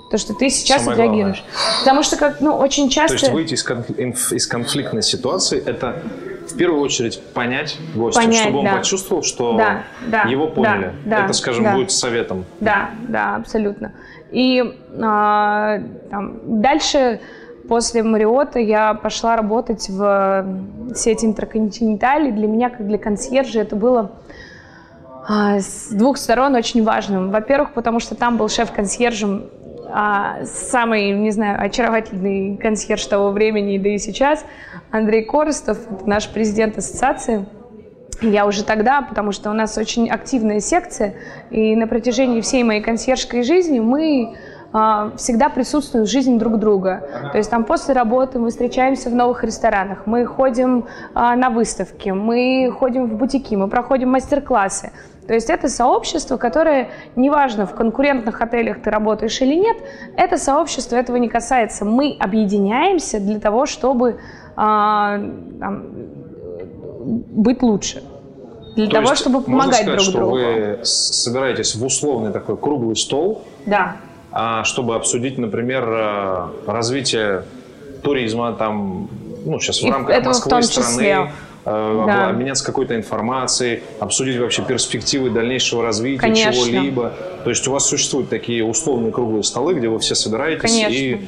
[SPEAKER 2] то, что ты сейчас Самое отреагируешь. Главное. Потому что, как, ну, очень часто...
[SPEAKER 1] То есть выйти из, конф... из конфликтной ситуации – это в первую очередь понять гостя, понять, чтобы он да. почувствовал, что да, да, его поняли. Да, да, это, скажем, да. будет советом.
[SPEAKER 2] Да, да, абсолютно. И а, там, дальше после Мариота я пошла работать в сеть Интерконтиненталь. Для меня, как для консьержа, это было а, с двух сторон очень важным. Во-первых, потому что там был шеф-консьержем а, самый, не знаю, очаровательный консьерж того времени, да и сейчас, Андрей Коростов, наш президент ассоциации. Я уже тогда, потому что у нас очень активная секция, и на протяжении всей моей консьержской жизни мы а, всегда присутствуем в жизни друг друга. То есть там после работы мы встречаемся в новых ресторанах, мы ходим а, на выставки, мы ходим в бутики, мы проходим мастер-классы. То есть это сообщество, которое, неважно, в конкурентных отелях ты работаешь или нет, это сообщество этого не касается. Мы объединяемся для того, чтобы а, там, быть лучше. Для То того, чтобы помогать
[SPEAKER 1] сказать,
[SPEAKER 2] друг
[SPEAKER 1] что
[SPEAKER 2] другу.
[SPEAKER 1] Вы собираетесь в условный такой круглый стол,
[SPEAKER 2] да.
[SPEAKER 1] А, чтобы обсудить, например, э, развитие туризма там, ну, сейчас в рамках Москвы, страны, Э, да. обменяться какой-то информацией, обсудить вообще перспективы дальнейшего развития Конечно. чего-либо. То есть у вас существуют такие условные круглые столы, где вы все собираетесь Конечно. и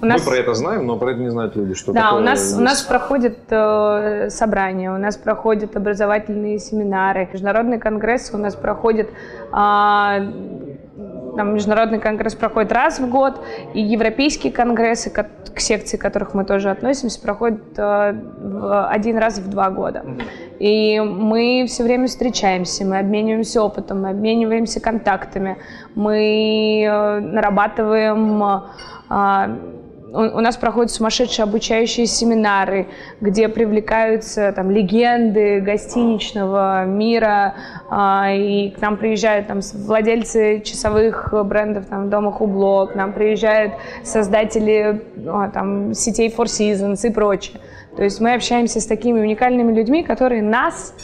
[SPEAKER 1] у нас... Мы про это знаем, но про это не знают люди, что
[SPEAKER 2] да,
[SPEAKER 1] такое.
[SPEAKER 2] Да, у нас, у нас проходят э, собрания, у нас проходят образовательные семинары, международные конгрессы у нас проходят э, там международный конгресс проходит раз в год, и европейские конгрессы, к, секции которых мы тоже относимся, проходят э, один раз в два года. И мы все время встречаемся, мы обмениваемся опытом, мы обмениваемся контактами, мы э, нарабатываем э, у нас проходят сумасшедшие обучающие семинары, где привлекаются там легенды гостиничного мира, а, и к нам приезжают там владельцы часовых брендов, там Дома Хубло, к нам приезжают создатели а, там сетей Four Seasons и прочее. То есть мы общаемся с такими уникальными людьми, которые нас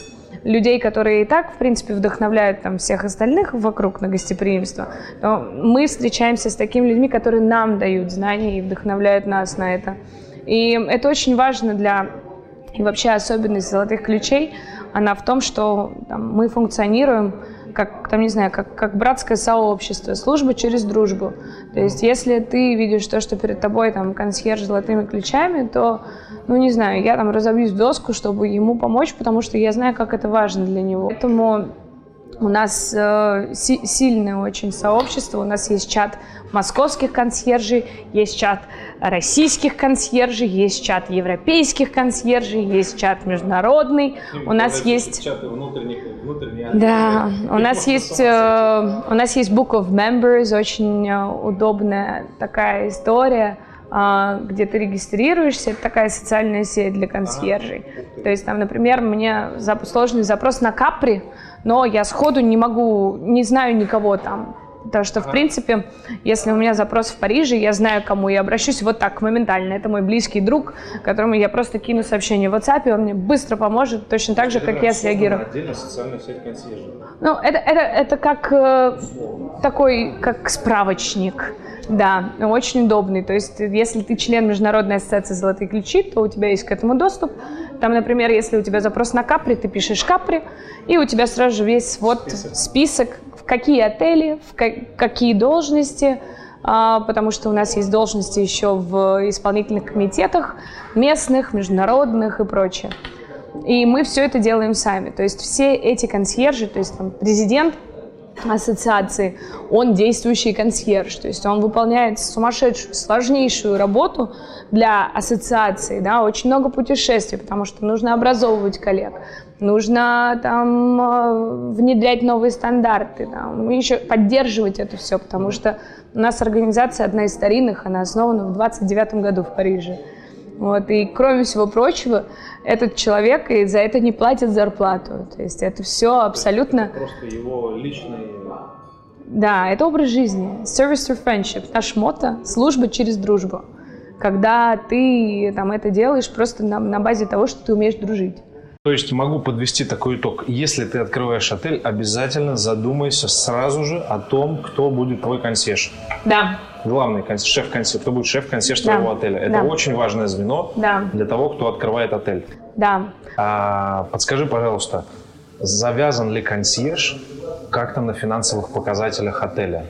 [SPEAKER 2] людей, которые и так, в принципе, вдохновляют там всех остальных вокруг на гостеприимство, то мы встречаемся с такими людьми, которые нам дают знания и вдохновляют нас на это. И это очень важно для и вообще особенность золотых ключей, она в том, что там, мы функционируем как, там, не знаю, как, как братское сообщество, служба через дружбу. То есть, если ты видишь то, что перед тобой там консьерж с золотыми ключами, то, ну, не знаю, я там разобьюсь в доску, чтобы ему помочь, потому что я знаю, как это важно для него. Поэтому у нас э, си- сильное очень сообщество, у нас есть чат московских консьержей, есть чат российских консьержей, есть чат европейских консьержей, есть чат международный. И у нас есть чаты внутренних, внутренних Да, у нас есть э, у нас есть Book of Members, очень э, удобная такая история э, где ты регистрируешься, это такая социальная сеть для консьержей. То есть там, например, мне сложный запрос на Капри, но я сходу не могу, не знаю никого там. Потому что, в принципе, если у меня запрос в Париже, я знаю, к кому я обращусь вот так, моментально. Это мой близкий друг, которому я просто кину сообщение в WhatsApp, и он мне быстро поможет, точно так же, как я среагирую.
[SPEAKER 1] Отдельно социальная сеть консьержа.
[SPEAKER 2] Ну, это, это, это как э, такой, как справочник. Да, очень удобный. То есть, если ты член Международной ассоциации «Золотые ключи», то у тебя есть к этому доступ. Там, например, если у тебя запрос на капри, ты пишешь капри, и у тебя сразу же весь вот список, список в какие отели, в какие должности, а, потому что у нас есть должности еще в исполнительных комитетах местных, международных и прочее. И мы все это делаем сами. То есть все эти консьержи, то есть там президент ассоциации, он действующий консьерж, то есть он выполняет сумасшедшую, сложнейшую работу для ассоциации, да, очень много путешествий, потому что нужно образовывать коллег, нужно там э, внедрять новые стандарты, там, еще поддерживать это все, потому что у нас организация одна из старинных, она основана в 29 году в Париже. Вот, и кроме всего прочего, этот человек и за это не платит зарплату. То есть это все абсолютно...
[SPEAKER 1] Это просто его личный...
[SPEAKER 2] Да, это образ жизни. Service through friendship. Наш мото – служба через дружбу. Когда ты там, это делаешь просто на, на базе того, что ты умеешь дружить.
[SPEAKER 1] То есть могу подвести такой итог. Если ты открываешь отель, обязательно задумайся сразу же о том, кто будет твой консьерж.
[SPEAKER 2] Да
[SPEAKER 1] главный шеф-консьерж, кто будет шеф-консьерж да. твоего отеля. Это да. очень важное звено да. для того, кто открывает отель.
[SPEAKER 2] Да.
[SPEAKER 1] А, подскажи, пожалуйста, завязан ли консьерж как-то на финансовых показателях отеля?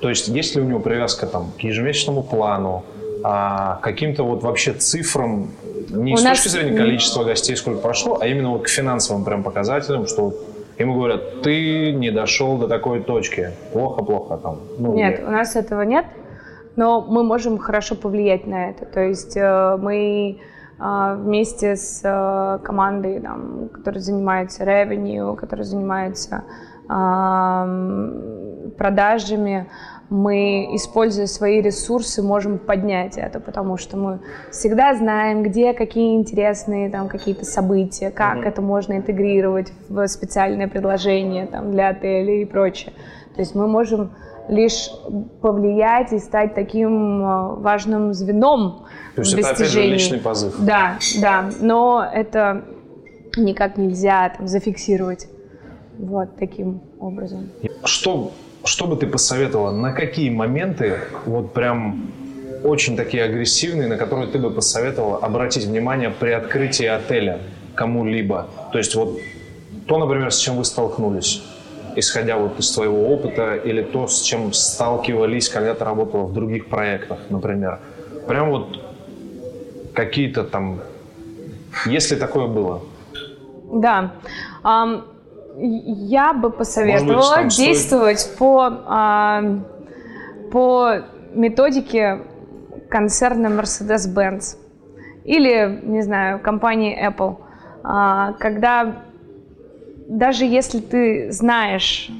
[SPEAKER 1] То есть есть ли у него привязка там, к ежемесячному плану, а, каким-то вот вообще цифрам, не у с нас... точки зрения количества гостей, сколько прошло, а именно вот к финансовым прям показателям, что Ему говорят, ты не дошел до такой точки, плохо-плохо там.
[SPEAKER 2] Ну, нет, я... у нас этого нет, но мы можем хорошо повлиять на это. То есть э, мы э, вместе с э, командой, там, которая занимается revenue, которая занимается продажами, мы, используя свои ресурсы, можем поднять это, потому что мы всегда знаем, где какие интересные там какие-то события, как mm-hmm. это можно интегрировать в специальное предложение там, для отеля и прочее. То есть мы можем лишь повлиять и стать таким э, важным звеном
[SPEAKER 1] То есть в достижении. это опять же личный позыв.
[SPEAKER 2] Да, да, но это никак нельзя там, зафиксировать вот таким образом.
[SPEAKER 1] Что что бы ты посоветовала, на какие моменты, вот прям очень такие агрессивные, на которые ты бы посоветовала обратить внимание при открытии отеля кому-либо? То есть вот то, например, с чем вы столкнулись, исходя вот из своего опыта, или то, с чем сталкивались, когда ты работала в других проектах, например. Прям вот какие-то там, если такое было.
[SPEAKER 2] Да. Я бы посоветовала быть, действовать стоит... по, а, по методике концерна Mercedes-Benz или, не знаю, компании Apple, а, когда даже если ты знаешь,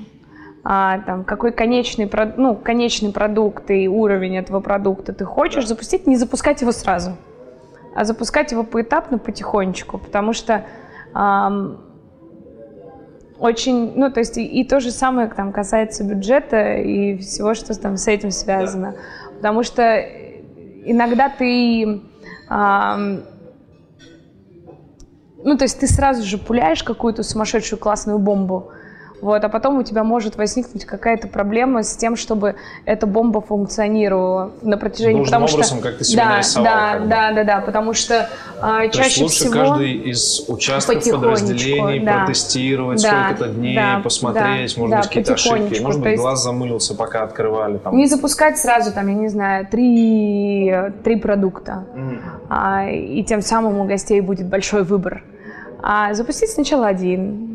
[SPEAKER 2] а, там, какой конечный, ну, конечный продукт и уровень этого продукта ты хочешь запустить, не запускать его сразу, а запускать его поэтапно, потихонечку, потому что очень, ну, то есть и, и то же самое там касается бюджета и всего, что там с этим связано. Да. Потому что иногда ты, а, ну, то есть ты сразу же пуляешь какую-то сумасшедшую классную бомбу, вот, а потом у тебя может возникнуть какая-то проблема с тем, чтобы эта бомба функционировала на протяжении...
[SPEAKER 1] Должным потому образом, что... как ты себя
[SPEAKER 2] да,
[SPEAKER 1] нарисовал.
[SPEAKER 2] Да, да, да, да, потому что а, чаще есть лучше всего...
[SPEAKER 1] каждый из участков подразделений да, протестировать да, сколько-то дней, да, посмотреть, да, может да, быть, какие-то ошибки, может быть, есть... глаз замылился, пока открывали. Там.
[SPEAKER 2] Не запускать сразу, там, я не знаю, три, три продукта, mm. а, и тем самым у гостей будет большой выбор. А запустить сначала один,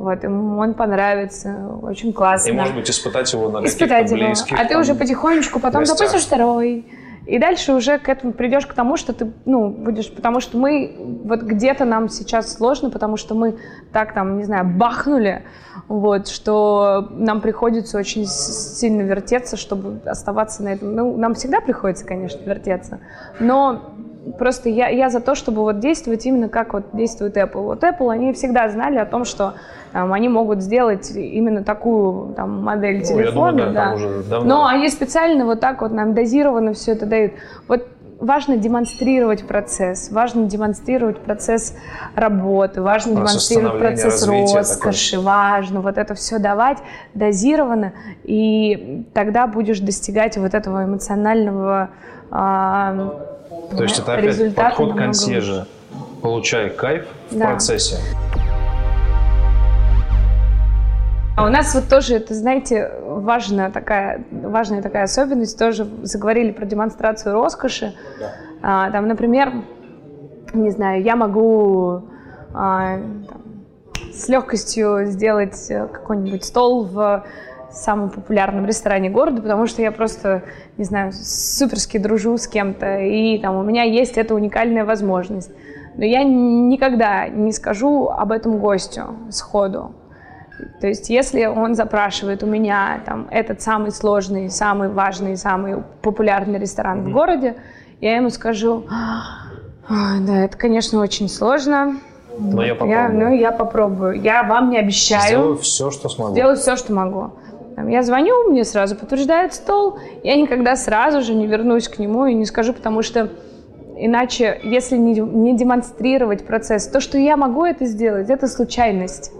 [SPEAKER 2] вот, ему он понравится, очень классно.
[SPEAKER 1] И, может быть, испытать его на испытать каких-то близких.
[SPEAKER 2] А ты уже потихонечку потом гостях. запустишь второй. И дальше уже к этому придешь к тому, что ты, ну, будешь, потому что мы, вот где-то нам сейчас сложно, потому что мы так там, не знаю, бахнули, вот, что нам приходится очень сильно вертеться, чтобы оставаться на этом. Ну, нам всегда приходится, конечно, вертеться, но просто я, я за то, чтобы вот действовать именно как вот действует Apple. Вот Apple, они всегда знали о том, что там, они могут сделать именно такую там, модель ну, телефона. Думаю, да, да. Но они специально вот так вот нам дозированно все это дают. Вот важно демонстрировать процесс, важно демонстрировать процесс работы, важно демонстрировать процесс роскоши, такой. важно вот это все давать дозированно, и тогда будешь достигать вот этого эмоционального а,
[SPEAKER 1] то есть это опять подход консьержа. Получай кайф в да. процессе.
[SPEAKER 2] А у нас вот тоже, это, знаете, важная такая, важная такая особенность, тоже заговорили про демонстрацию роскоши. Да. А, там, например, не знаю, я могу а, там, с легкостью сделать какой-нибудь стол в самом популярном ресторане города, потому что я просто, не знаю, суперски дружу с кем-то, и там у меня есть эта уникальная возможность. Но я никогда не скажу об этом гостю сходу. То есть, если он запрашивает у меня там этот самый сложный, самый важный, самый популярный ресторан mm-hmm. в городе, я ему скажу, да, это, конечно, очень сложно.
[SPEAKER 1] Но я попробую. Я,
[SPEAKER 2] ну, я попробую. Я вам не обещаю.
[SPEAKER 1] Сделаю все, что смогу.
[SPEAKER 2] Сделаю все, что могу. Я звоню, мне сразу подтверждает стол. Я никогда сразу же не вернусь к нему и не скажу, потому что иначе, если не, не демонстрировать процесс, то, что я могу это сделать, это случайность.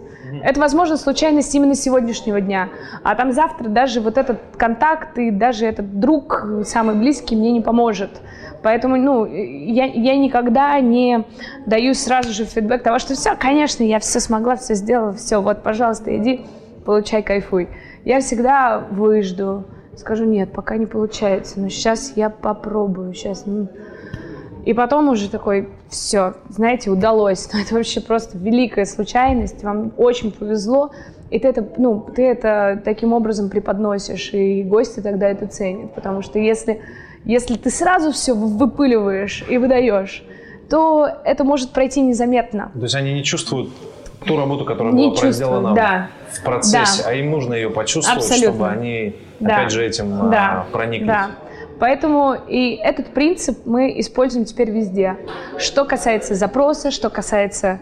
[SPEAKER 2] Это, возможно, случайность именно сегодняшнего дня. А там завтра даже вот этот контакт и даже этот друг самый близкий мне не поможет. Поэтому, ну, я, я никогда не даю сразу же фидбэк того, что все, конечно, я все смогла, все сделала, все, вот, пожалуйста, иди, получай, кайфуй. Я всегда выжду, скажу, нет, пока не получается, но сейчас я попробую, сейчас, ну, и потом уже такой, все, знаете, удалось. Но это вообще просто великая случайность, вам очень повезло. И ты это, ну, ты это таким образом преподносишь, и гости тогда это ценят. Потому что если, если ты сразу все выпыливаешь и выдаешь, то это может пройти незаметно.
[SPEAKER 1] То есть они не чувствуют ту работу, которая не была проделана да. в процессе, да. а им нужно ее почувствовать, Абсолютно. чтобы они, да. опять же, этим да. прониклись. Да.
[SPEAKER 2] Поэтому и этот принцип мы используем теперь везде. Что касается запроса, что касается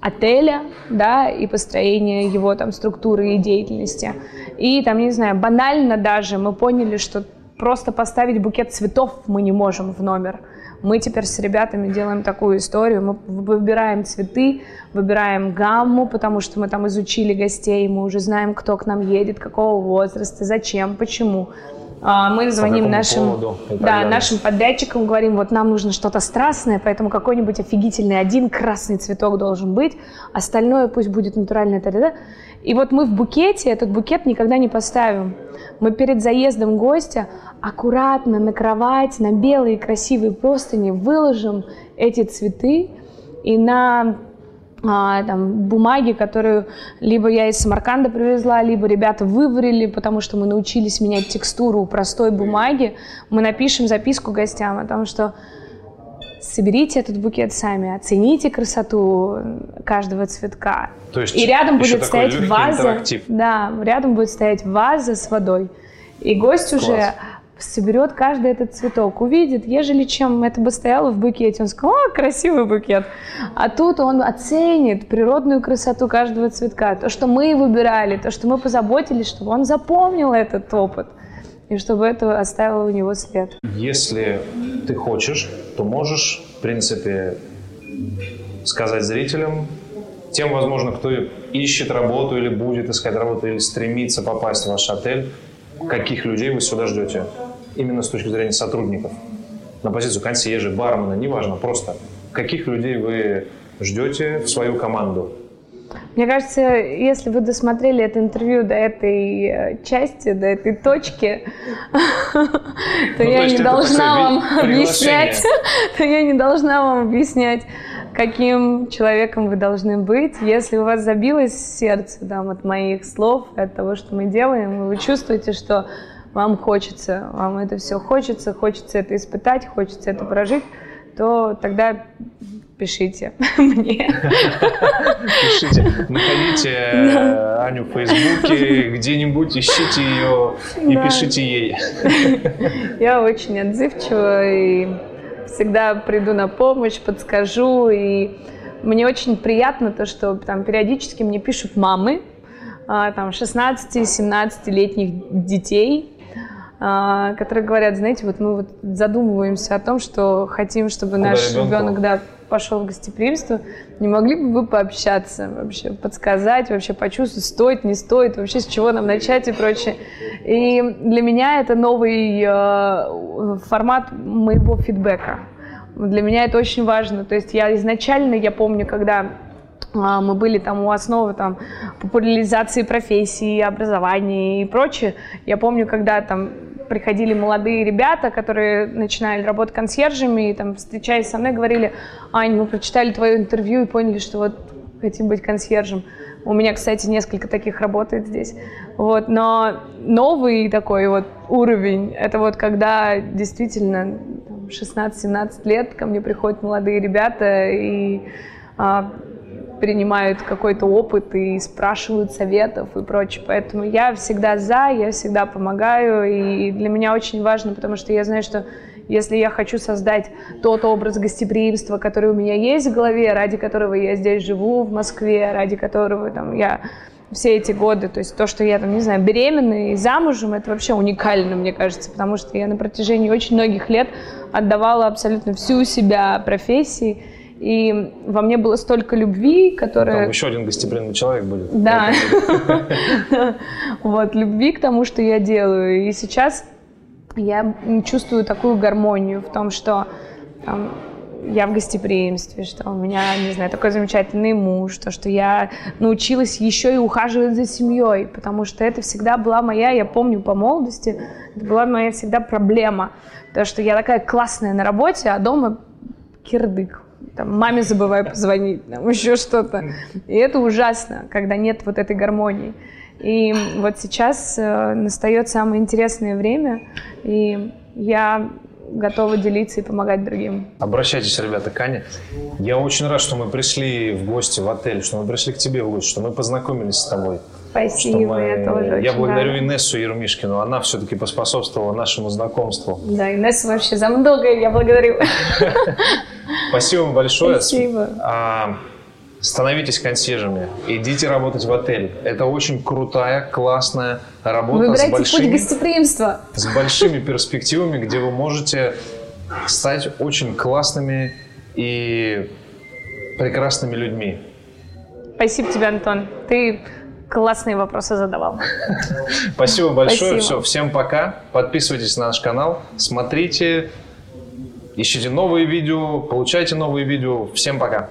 [SPEAKER 2] отеля, да, и построения его там структуры и деятельности. И там, не знаю, банально даже мы поняли, что просто поставить букет цветов мы не можем в номер. Мы теперь с ребятами делаем такую историю. Мы выбираем цветы, выбираем гамму, потому что мы там изучили гостей, мы уже знаем, кто к нам едет, какого возраста, зачем, почему. А, мы звоним нашим, да, нашим подрядчикам, говорим, вот нам нужно что-то страстное, поэтому какой-нибудь офигительный один красный цветок должен быть, остальное пусть будет натуральное. Т.д. И вот мы в букете этот букет никогда не поставим. Мы перед заездом гостя аккуратно на кровать, на белые красивые простыни выложим эти цветы и на а, там, бумаги, которую либо я из Самарканда привезла, либо ребята выварили, потому что мы научились менять текстуру простой бумаги. Мы напишем записку гостям о том, что соберите этот букет сами, оцените красоту каждого цветка.
[SPEAKER 1] То есть
[SPEAKER 2] и рядом будет стоять ваза.
[SPEAKER 1] Интерактив.
[SPEAKER 2] Да, рядом будет стоять ваза с водой. И гость Класс. уже соберет каждый этот цветок, увидит, ежели чем это бы стояло в букете, он сказал, о, красивый букет. А тут он оценит природную красоту каждого цветка, то, что мы выбирали, то, что мы позаботились, чтобы он запомнил этот опыт и чтобы это оставило у него след.
[SPEAKER 1] Если ты хочешь, то можешь, в принципе, сказать зрителям, тем, возможно, кто ищет работу или будет искать работу, или стремится попасть в ваш отель, каких людей вы сюда ждете? Именно с точки зрения сотрудников. На позицию консьержа, бармена, неважно, просто каких людей вы ждете в свою команду?
[SPEAKER 2] Мне кажется, если вы досмотрели это интервью до этой э, части, до этой точки, то я не должна вам объяснять, то я не должна вам объяснять, каким человеком вы должны быть. Если у вас забилось сердце там, от моих слов, от того, что мы делаем, и вы чувствуете, что вам хочется, вам это все хочется, хочется это испытать, хочется это прожить, то тогда пишите мне.
[SPEAKER 1] Пишите. Находите э, Аню в Фейсбуке, где-нибудь ищите ее и пишите ей.
[SPEAKER 2] Я очень отзывчива и всегда приду на помощь, подскажу. И мне очень приятно то, что там периодически мне пишут мамы, а, там 16-17-летних детей, которые говорят, знаете, вот мы вот задумываемся о том, что хотим, чтобы Куда наш ребенок да, пошел в гостеприимство. Не могли бы вы пообщаться вообще, подсказать, вообще почувствовать, стоит, не стоит, вообще с чего нам начать и прочее. И для меня это новый э, формат моего фидбэка. Для меня это очень важно. То есть я изначально, я помню, когда а, мы были там у основы там популяризации профессии, образования и прочее. Я помню, когда там приходили молодые ребята, которые начинали работать консьержами, и там, встречаясь со мной, говорили, Ань, мы прочитали твое интервью и поняли, что вот хотим быть консьержем. У меня, кстати, несколько таких работает здесь. Вот, но новый такой вот уровень, это вот когда действительно 16-17 лет ко мне приходят молодые ребята и а, принимают какой-то опыт и спрашивают советов и прочее. Поэтому я всегда за, я всегда помогаю, и для меня очень важно, потому что я знаю, что если я хочу создать тот образ гостеприимства, который у меня есть в голове, ради которого я здесь живу, в Москве, ради которого там, я все эти годы, то есть то, что я там, не знаю, беременна и замужем, это вообще уникально, мне кажется, потому что я на протяжении очень многих лет отдавала абсолютно всю себя профессии, и во мне было столько любви, которая...
[SPEAKER 1] Там еще один гостеприимный человек будет.
[SPEAKER 2] Да. Вот, любви к тому, что я делаю. И сейчас я чувствую такую гармонию в том, что я в гостеприимстве, что у меня, не знаю, такой замечательный муж, то, что я научилась еще и ухаживать за семьей, потому что это всегда была моя, я помню по молодости, это была моя всегда проблема, то, что я такая классная на работе, а дома кирдык. Там, маме забываю позвонить, там, еще что-то. И это ужасно, когда нет вот этой гармонии. И вот сейчас э, настает самое интересное время, и я готова делиться и помогать другим.
[SPEAKER 1] Обращайтесь, ребята, к Ане. Я очень рад, что мы пришли в гости в отель, что мы пришли к тебе в гости, что мы познакомились с тобой.
[SPEAKER 2] Спасибо, мы... я тоже
[SPEAKER 1] Я благодарю
[SPEAKER 2] рада.
[SPEAKER 1] Инессу Ермишкину, она все-таки поспособствовала нашему знакомству.
[SPEAKER 2] Да, Инесса вообще за многое я благодарю.
[SPEAKER 1] Спасибо вам большое.
[SPEAKER 2] Спасибо.
[SPEAKER 1] А, становитесь консьержами, идите работать в отель. Это очень крутая, классная работа
[SPEAKER 2] Выбирайте
[SPEAKER 1] с большими,
[SPEAKER 2] путь гостеприимства.
[SPEAKER 1] с большими перспективами, где вы можете стать очень классными и прекрасными людьми.
[SPEAKER 2] Спасибо тебе, Антон. Ты классные вопросы задавал.
[SPEAKER 1] Спасибо большое.
[SPEAKER 2] Спасибо.
[SPEAKER 1] Все, всем пока. Подписывайтесь на наш канал, смотрите, ищите новые видео, получайте новые видео. Всем пока.